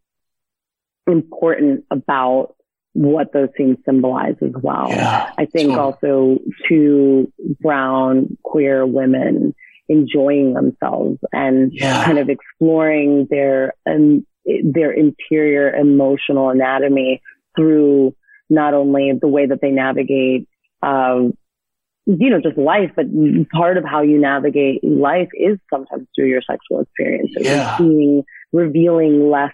important about what those scenes symbolize as well. Yeah, I think totally. also two brown queer women enjoying themselves and yeah. kind of exploring their um, their interior emotional anatomy through not only the way that they navigate um, you know just life but part of how you navigate life is sometimes through your sexual experiences yeah. being revealing less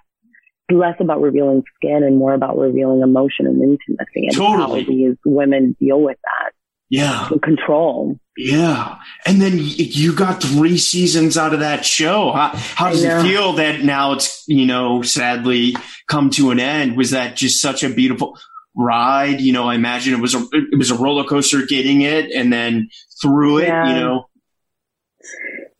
less about revealing skin and more about revealing emotion and intimacy and totally. how these women deal with that Yeah. control. Yeah. And then you got three seasons out of that show. How, how does it feel that now it's, you know, sadly come to an end? Was that just such a beautiful ride? You know, I imagine it was a, it was a roller coaster getting it and then through it, yeah. you know?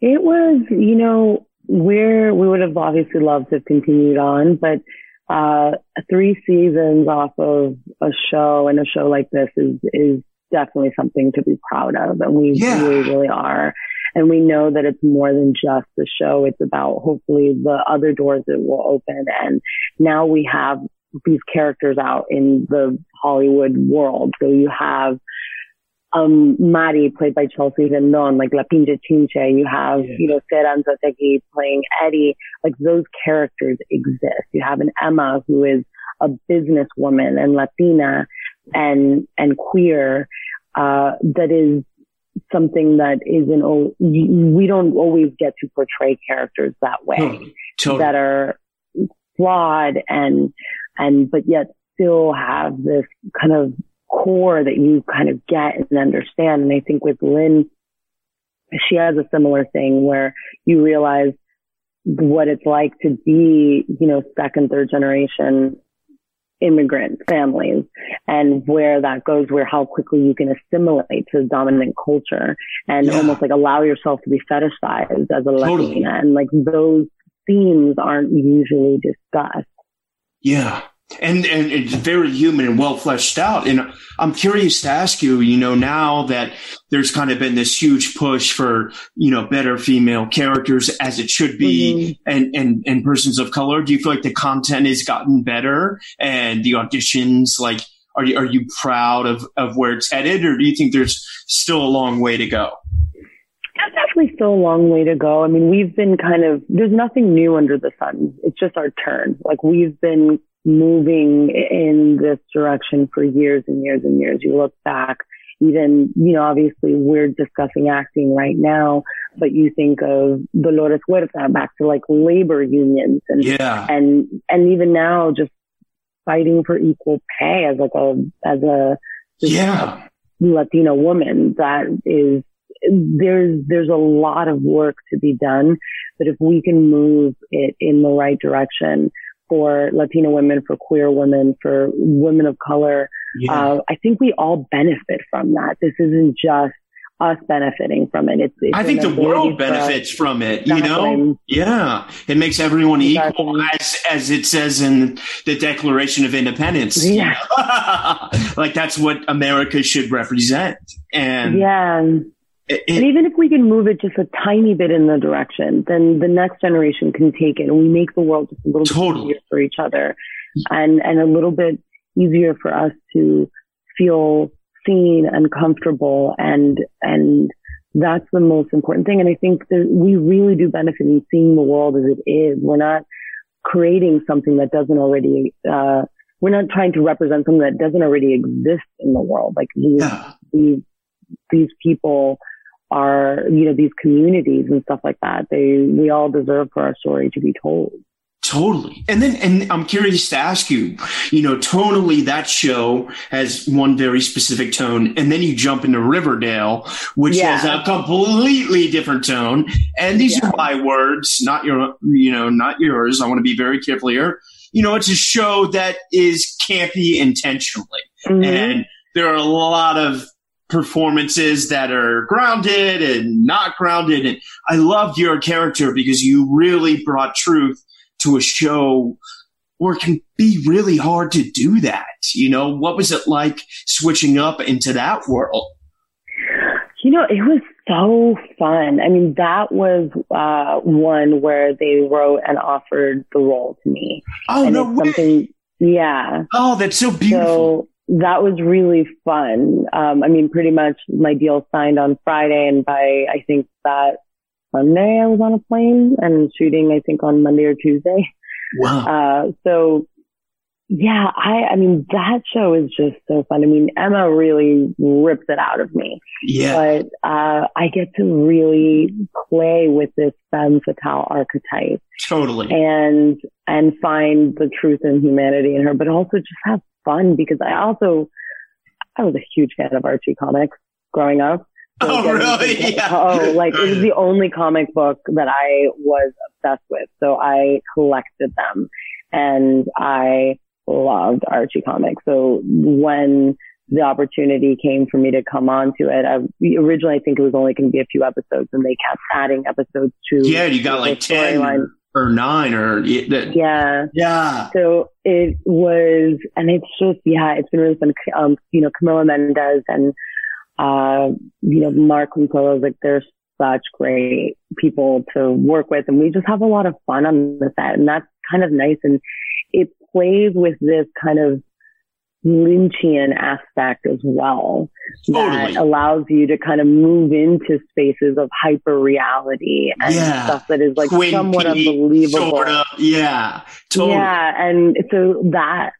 It was, you know, where we would have obviously loved to have continued on, but uh, three seasons off of a show and a show like this is is definitely something to be proud of, and we yeah. really really are. And we know that it's more than just the show. It's about hopefully the other doors that will open. And now we have these characters out in the Hollywood world. So you have um, Mari, played by Chelsea Rendon, like La Pinche Chinche. You have, yeah. you know, Sera Anzoátegui playing Eddie. Like those characters exist. You have an Emma who is a businesswoman and Latina and, and queer, uh, that is something that isn't, we don't always get to portray characters that way totally. Totally. that are flawed and, and, but yet still have this kind of core that you kind of get and understand. And I think with Lynn, she has a similar thing where you realize what it's like to be, you know, second, third generation immigrant families and where that goes, where how quickly you can assimilate to the dominant culture and yeah. almost like allow yourself to be fetishized as a totally. Latina. And like those themes aren't usually discussed. Yeah and and it's very human and well fleshed out. And I'm curious to ask you, you know, now that there's kind of been this huge push for you know better female characters as it should be, mm-hmm. and and and persons of color, do you feel like the content has gotten better and the auditions like? Are you, are you proud of, of where it's headed or do you think there's still a long way to go? There's definitely still a long way to go. I mean, we've been kind of, there's nothing new under the sun. It's just our turn. Like we've been moving in this direction for years and years and years. You look back, even, you know, obviously we're discussing acting right now, but you think of Dolores Huerta back to like labor unions and, yeah. and, and even now just fighting for equal pay as like a, as a, yeah. Latina woman that is, there's, there's a lot of work to be done, but if we can move it in the right direction, for Latino women, for queer women, for women of color. Yeah. Uh, I think we all benefit from that. This isn't just us benefiting from it. It's, it's I think the world benefits from it. You know, yeah, it makes everyone exactly. equal, as as it says in the Declaration of Independence. Yeah, [LAUGHS] like that's what America should represent. And yeah, it, and even if we can move it just a tiny bit in the direction, then the next generation can take it and we make the world just a little totally. bit easier for each other and, and a little bit easier for us to feel seen and comfortable and, and that's the most important thing. And I think that we really do benefit in seeing the world as it is. We're not creating something that doesn't already, uh, we're not trying to represent something that doesn't already exist in the world. Like these, yeah. these, these people, our, you know, these communities and stuff like that. They, we all deserve for our story to be told. Totally. And then, and I'm curious to ask you, you know, tonally, that show has one very specific tone. And then you jump into Riverdale, which yeah. has a completely different tone. And these yeah. are my words, not your, you know, not yours. I want to be very careful here. You know, it's a show that is campy intentionally. Mm-hmm. And there are a lot of performances that are grounded and not grounded. And I loved your character because you really brought truth to a show where it can be really hard to do that. You know, what was it like switching up into that world? You know, it was so fun. I mean, that was uh, one where they wrote and offered the role to me. Oh and no way. yeah. Oh, that's so beautiful. So, that was really fun. Um, I mean, pretty much my deal signed on Friday and by, I think that Sunday I was on a plane and shooting, I think on Monday or Tuesday. [LAUGHS] Wow. Uh, so yeah, I, I mean, that show is just so fun. I mean, Emma really rips it out of me. Yeah. But, uh, I get to really play with this femme fatale archetype. Totally. And, and find the truth and humanity in her, but also just have fun because I also, I was a huge fan of Archie comics. growing up. So oh, really? [LAUGHS] yeah. Oh, like it was the only comic book that I was obsessed with. So I collected them and I loved Archie comics. So when the opportunity came for me to come onto it, I originally I think it was only going to be a few episodes and they kept adding episodes to Yeah, you got like 10 or 9 or yeah. Yeah. So it was and it's just yeah, it's been really fun um you know Camila Mendes and uh, you know, Mark Ruffalo, like they're such great people to work with and we just have a lot of fun on the set and that's kind of nice. And it plays with this kind of Lynchian aspect as well totally. that allows you to kind of move into spaces of hyper reality and yeah. stuff that is like Twin somewhat unbelievable. Sort of, yeah, totally. Yeah, and so that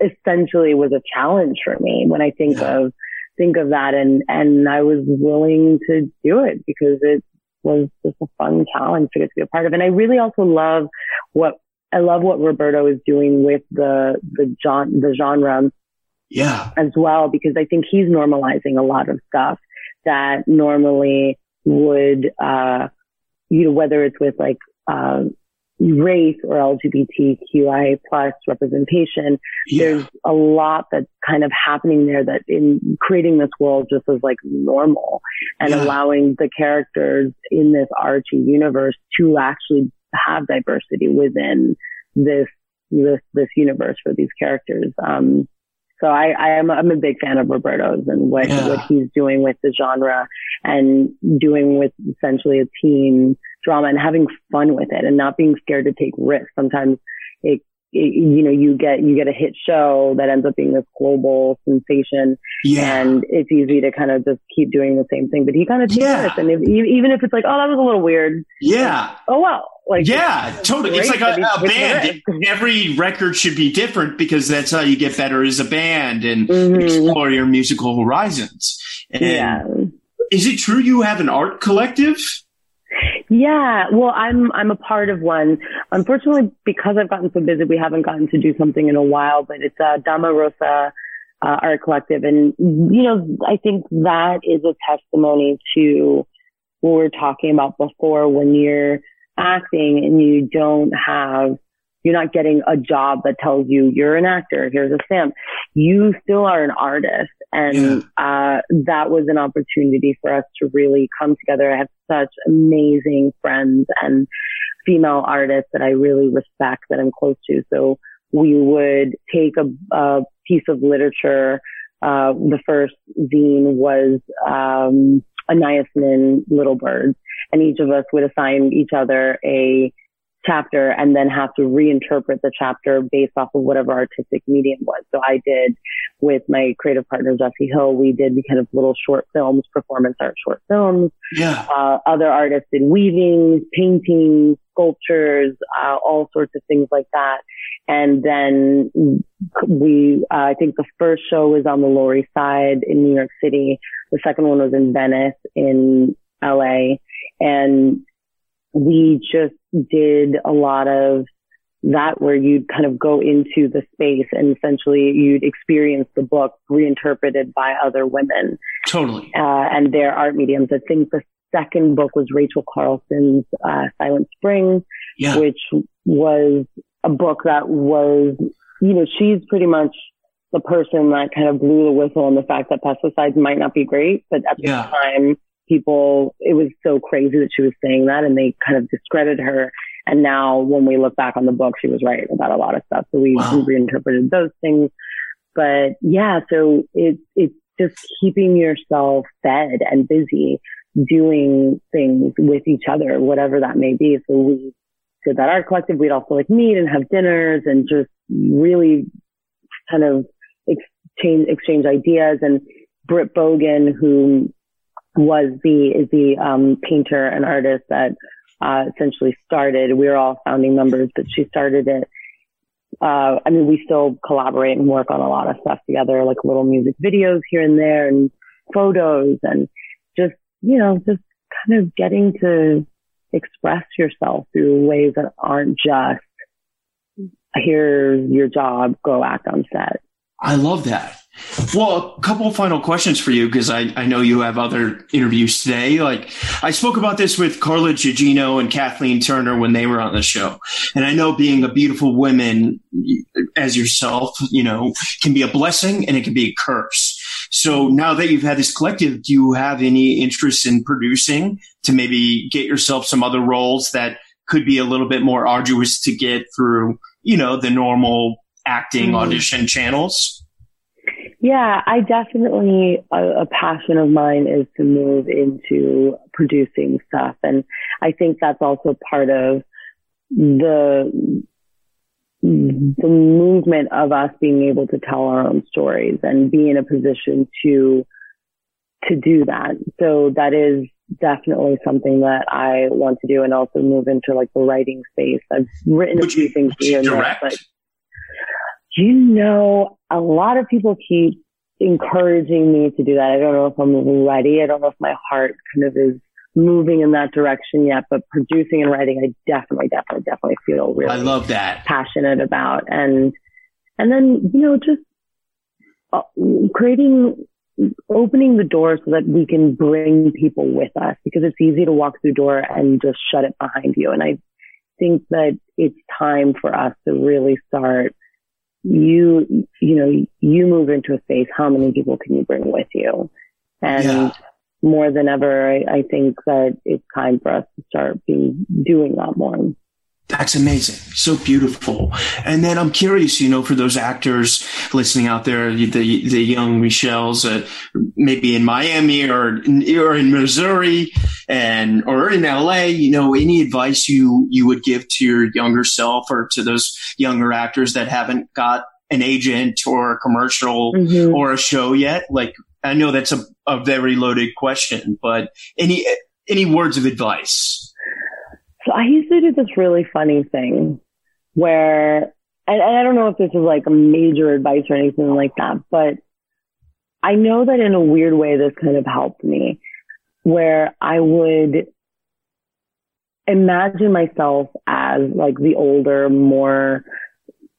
essentially was a challenge for me when I think Yeah. of think of that and and I was willing to do it because it was just a fun challenge to get to be a part of. And I really also love what I love what Roberto is doing with the the genre the genre Yeah. as well because I think he's normalizing a lot of stuff that normally would uh you know whether it's with like uh race or LGBTQI plus representation Yeah. there's a lot that's kind of happening there that in creating this world just as like normal and Yeah. allowing the characters in this Archie universe to actually have diversity within this this this universe for these characters. Um, so I, I am I'm a big fan of Roberto's and what Yeah. what he's doing with the genre and doing with essentially a teen drama and having fun with it and not being scared to take risks. Sometimes it, it you know you get you get a hit show that ends up being this global sensation Yeah. and it's easy to kind of just keep doing the same thing. But he kind of takes Yeah. risks and if, even if it's like oh that was a little weird yeah. oh well like Yeah, totally. It's like a, a band. [LAUGHS] Every record should be different because that's how you get better as a band and Mhm. explore your musical horizons. And yeah. is it true you have an art collective? Yeah, well, I'm I'm a part of one. Unfortunately, because I've gotten so busy, we haven't gotten to do something in a while. But it's a Dama Rosa uh, Art Collective, and you know, I think that is a testimony to what we were talking about before. When you're acting and you don't have, you're not getting a job that tells you you're an actor. Here's a stamp. You still are an artist, and uh, that was an opportunity for us to really come together. I have such amazing friends and female artists that I really respect that I'm close to. So we would take a, a piece of literature. Uh, the first zine was um, Anaïs Nin Little Birds, and each of us would assign each other a chapter and then have to reinterpret the chapter based off of whatever artistic medium was. So I did with my creative partner Jesse Hill, we did kind of little short films, performance art short films. Yeah. Uh, other artists did weaving, painting, sculptures, uh, all sorts of things like that. And then we, uh, I think the first show was on the Lower East Side in New York City. The second one was in Venice in LA. And we just did a lot of that where you'd kind of go into the space and essentially you'd experience the book reinterpreted by other women Totally. uh, and their art mediums. I think the second book was Rachel Carson's uh, Silent Spring, Yeah. which was a book that was, you know, she's pretty much the person that kind of blew the whistle on the fact that pesticides might not be great, but at the Yeah. time, people, it was so crazy that she was saying that and they kind of discredited her. And now when we look back on the book, she was right about a lot of stuff. So we, Wow. we reinterpreted those things. But yeah, so it's, it's just keeping yourself fed and busy doing things with each other, whatever that may be. So we did that art collective. We'd also like meet and have dinners and just really kind of exchange, exchange ideas. And Britt Bogan, who was the, is the, um, painter and artist that, uh, essentially started, we were all founding members, but she started it. Uh, I mean, we still collaborate and work on a lot of stuff together, like little music videos here and there and photos and just, you know, just kind of getting to express yourself through ways that aren't just here's your job, go act on set. I love that. Well, a couple final questions for you because I, I know you have other interviews today. Like I spoke about this with Carla Gugino and Kathleen Turner when they were on the show. And I know being a beautiful woman as yourself, you know, can be a blessing and it can be a curse. So now that you've had this collective, do you have any interest in producing to maybe get yourself some other roles that could be a little bit more arduous to get through, you know, the normal acting mm-hmm. audition channels? Yeah, I definitely, a, a, passion of mine is to move into producing stuff. And I think that's also part of the, Mm-hmm. the movement of us being able to tell our own stories and be in a position to, to do that. So that is definitely something that I want to do and also move into like the writing space. I've written a few things here and there, but you know, a lot of people keep encouraging me to do that. I don't know if I'm ready. I don't know if my heart kind of is moving in that direction yet, but producing and writing, I definitely, definitely, definitely feel really I love that. passionate about. And, and then, you know, just uh, creating, opening the door so that we can bring people with us because it's easy to walk through the door and just shut it behind you. And I think that it's time for us to really start you, you know, you move into a space, how many people can you bring with you? And yeah. More than ever, I, I think that it's time for us to start being, doing that more. That's amazing. So beautiful. And then I'm curious, you know, for those actors listening out there, the, the young Mishel's, uh, maybe in Miami or, or in Missouri and, or in LA, you know, any advice you, you would give to your younger self or to those younger actors that haven't got an agent or a commercial mm-hmm. or a show yet? Like, I know that's a, a very loaded question, but any, any words of advice? So I used to do this really funny thing where, and, and I don't know if this is like a major advice or anything like that, but I know that in a weird way, this kind of helped me where I would imagine myself as like the older, more,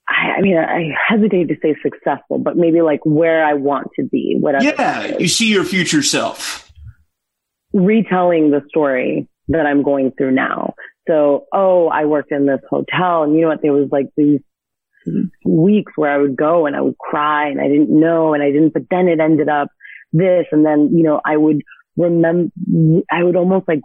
I, I, mean, I hesitate to say successful, but maybe like where I want to be, whatever. Yeah, you see your future self. Retelling the story that I'm going through now. So, oh, I worked in this hotel and you know what? There was like these weeks where I would go and I would cry and I didn't know and I didn't, but then it ended up this. And then, you know, I would remember, I would almost like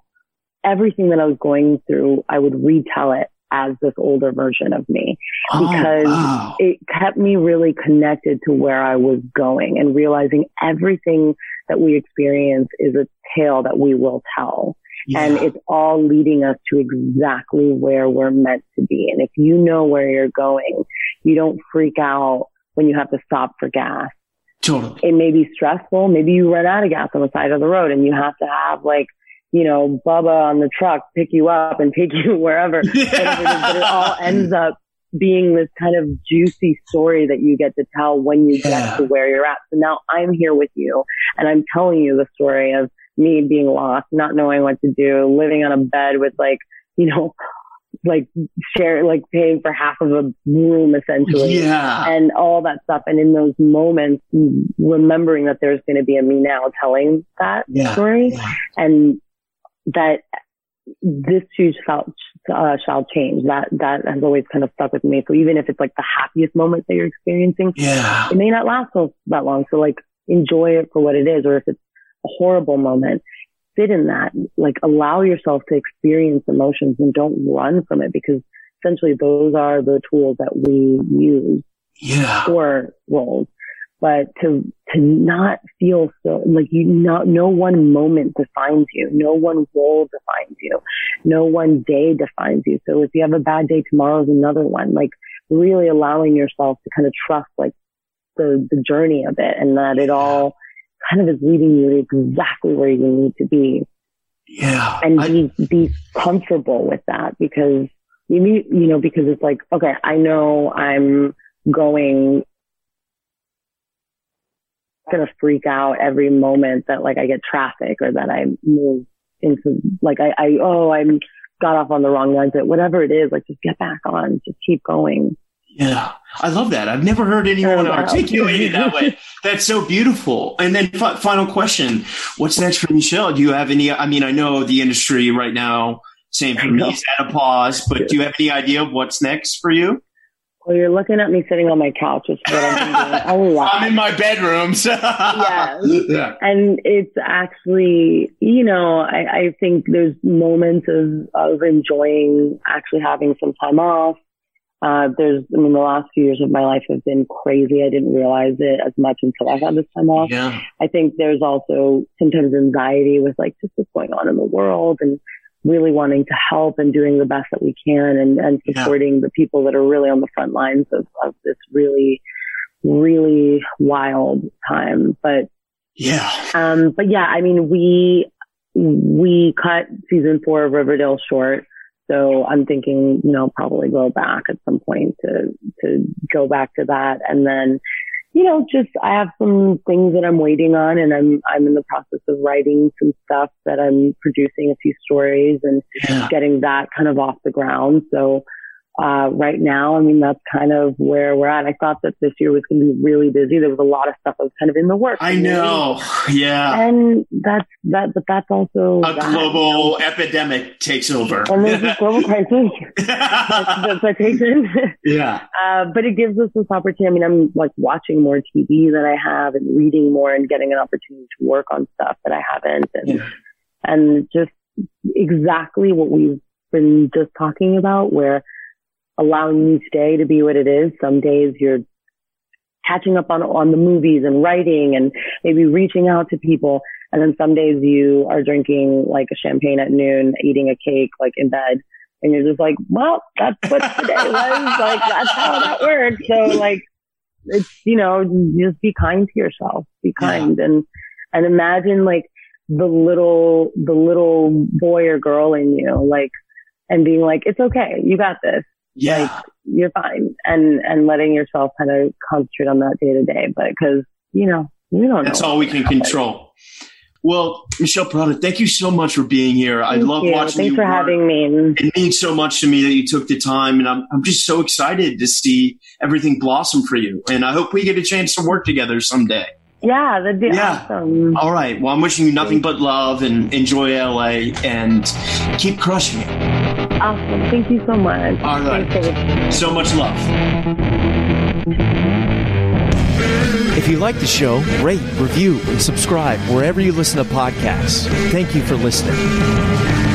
everything that I was going through, I would retell it as this older version of me oh, because wow. it kept me really connected to where I was going and realizing everything that we experience is a tale that we will tell. Yeah. And it's all leading us to exactly where we're meant to be. And if you know where you're going, you don't freak out when you have to stop for gas. Totally. It may be stressful. Maybe you run out of gas on the side of the road and you have to have like, you know, Bubba on the truck pick you up and take you [LAUGHS] wherever. [LAUGHS] Yeah. But it all ends up being this kind of juicy story that you get to tell when you yeah. get to where you're at. So now I'm here with you and I'm telling you the story of me being lost, not knowing what to do, living on a bed with like, you know, [LAUGHS] like share, like paying for half of a room essentially. Yeah. And all that stuff. And in those moments, remembering that there's going to be a me now telling that yeah. story yeah. and that this too shall, uh, shall change. That, that has always kind of stuck with me. So even if it's like the happiest moment that you're experiencing, yeah. it may not last so that long. So like enjoy it for what it is. Or if it's a horrible moment, sit in that, like allow yourself to experience emotions and don't run from it because essentially those are the tools that we use yeah. for roles. But to, to not feel so, like you not, no one moment defines you. No one role defines you. No one day defines you. So if you have a bad day, tomorrow's another one. Like really allowing yourself to kind of trust like the, the journey of it and that it all kind of is leading you exactly where you need to be. Yeah. And I, be, be comfortable with that because you need, you know, because it's like, okay, I know I'm going gonna freak out every moment that like I get traffic or that I move into like I, I oh I'm got off on the wrong exit, whatever it is, like just get back on, just keep going. Yeah. I love that. I've never heard anyone articulate it that way. [LAUGHS] That's so beautiful. And then f- final question. What's next for Mishel? Do you have any, I mean, I know the industry right now, same for me, is at a pause, but do you have any idea of what's next for you? Well, you're looking at me sitting on my couch, which is what I'm doing a lot. I'm in my bedroom. So. yes. Yeah. And it's actually, you know, I, I think there's moments of, of enjoying actually having some time off. Uh, there's, I mean, the last few years of my life have been crazy. I didn't realize it as much until I had this time off. Yeah. I think there's also sometimes anxiety with like just what's going on in the world and really wanting to help and doing the best that we can and, and supporting yeah. the people that are really on the front lines of, of this really, really wild time. But yeah. Um, but yeah, I mean, we, we cut season four of Riverdale short. So I'm thinking, you know, probably go back at some point to, to go back to that. And then you know, just I have some things that I'm waiting on and I'm I'm in the process of writing some stuff that I'm producing a few stories and yeah. getting that kind of off the ground. So uh, right now. I mean, that's kind of where we're at. I thought that this year was going to be really busy. There was a lot of stuff that was kind of in the works. I know. [LAUGHS] Yeah. And that's that, but that's also a that, global epidemic takes over. And there's a global crisis that, that takes [LAUGHS] in. Yeah. Uh, but it gives us this opportunity. I mean, I'm like watching more TV than I have and reading more and getting an opportunity to work on stuff that I haven't and, yeah. and just exactly what we've been just talking about where allowing each day to be what it is. Some days you're catching up on, on the movies and writing and maybe reaching out to people. And then some days you are drinking like a champagne at noon, eating a cake like in bed. And you're just like, well, that's what today was. [LAUGHS] like, that's how that works. So like, it's, you know, just be kind to yourself, be kind yeah. and, and imagine like the little, the little boy or girl in you, like, and being like, it's okay. You got this yeah. Like, you're fine. And, and letting yourself kind of concentrate on that day to day. But cause, you know, we don't That's all we can control. Well, Mishel Prada, thank you so much for being here. Thank I love watching you. watching Thanks you. for work. having me. It means so much to me that you took the time, and I'm I'm just so excited to see everything blossom for you. And I hope we get a chance to work together someday. Yeah, that'd be yeah. awesome. All right. Well, I'm wishing you nothing but love and enjoy LA and keep crushing it. Awesome. Thank you so much. All right. So much love. If you like the show, rate, review, and subscribe wherever you listen to podcasts. Thank you for listening.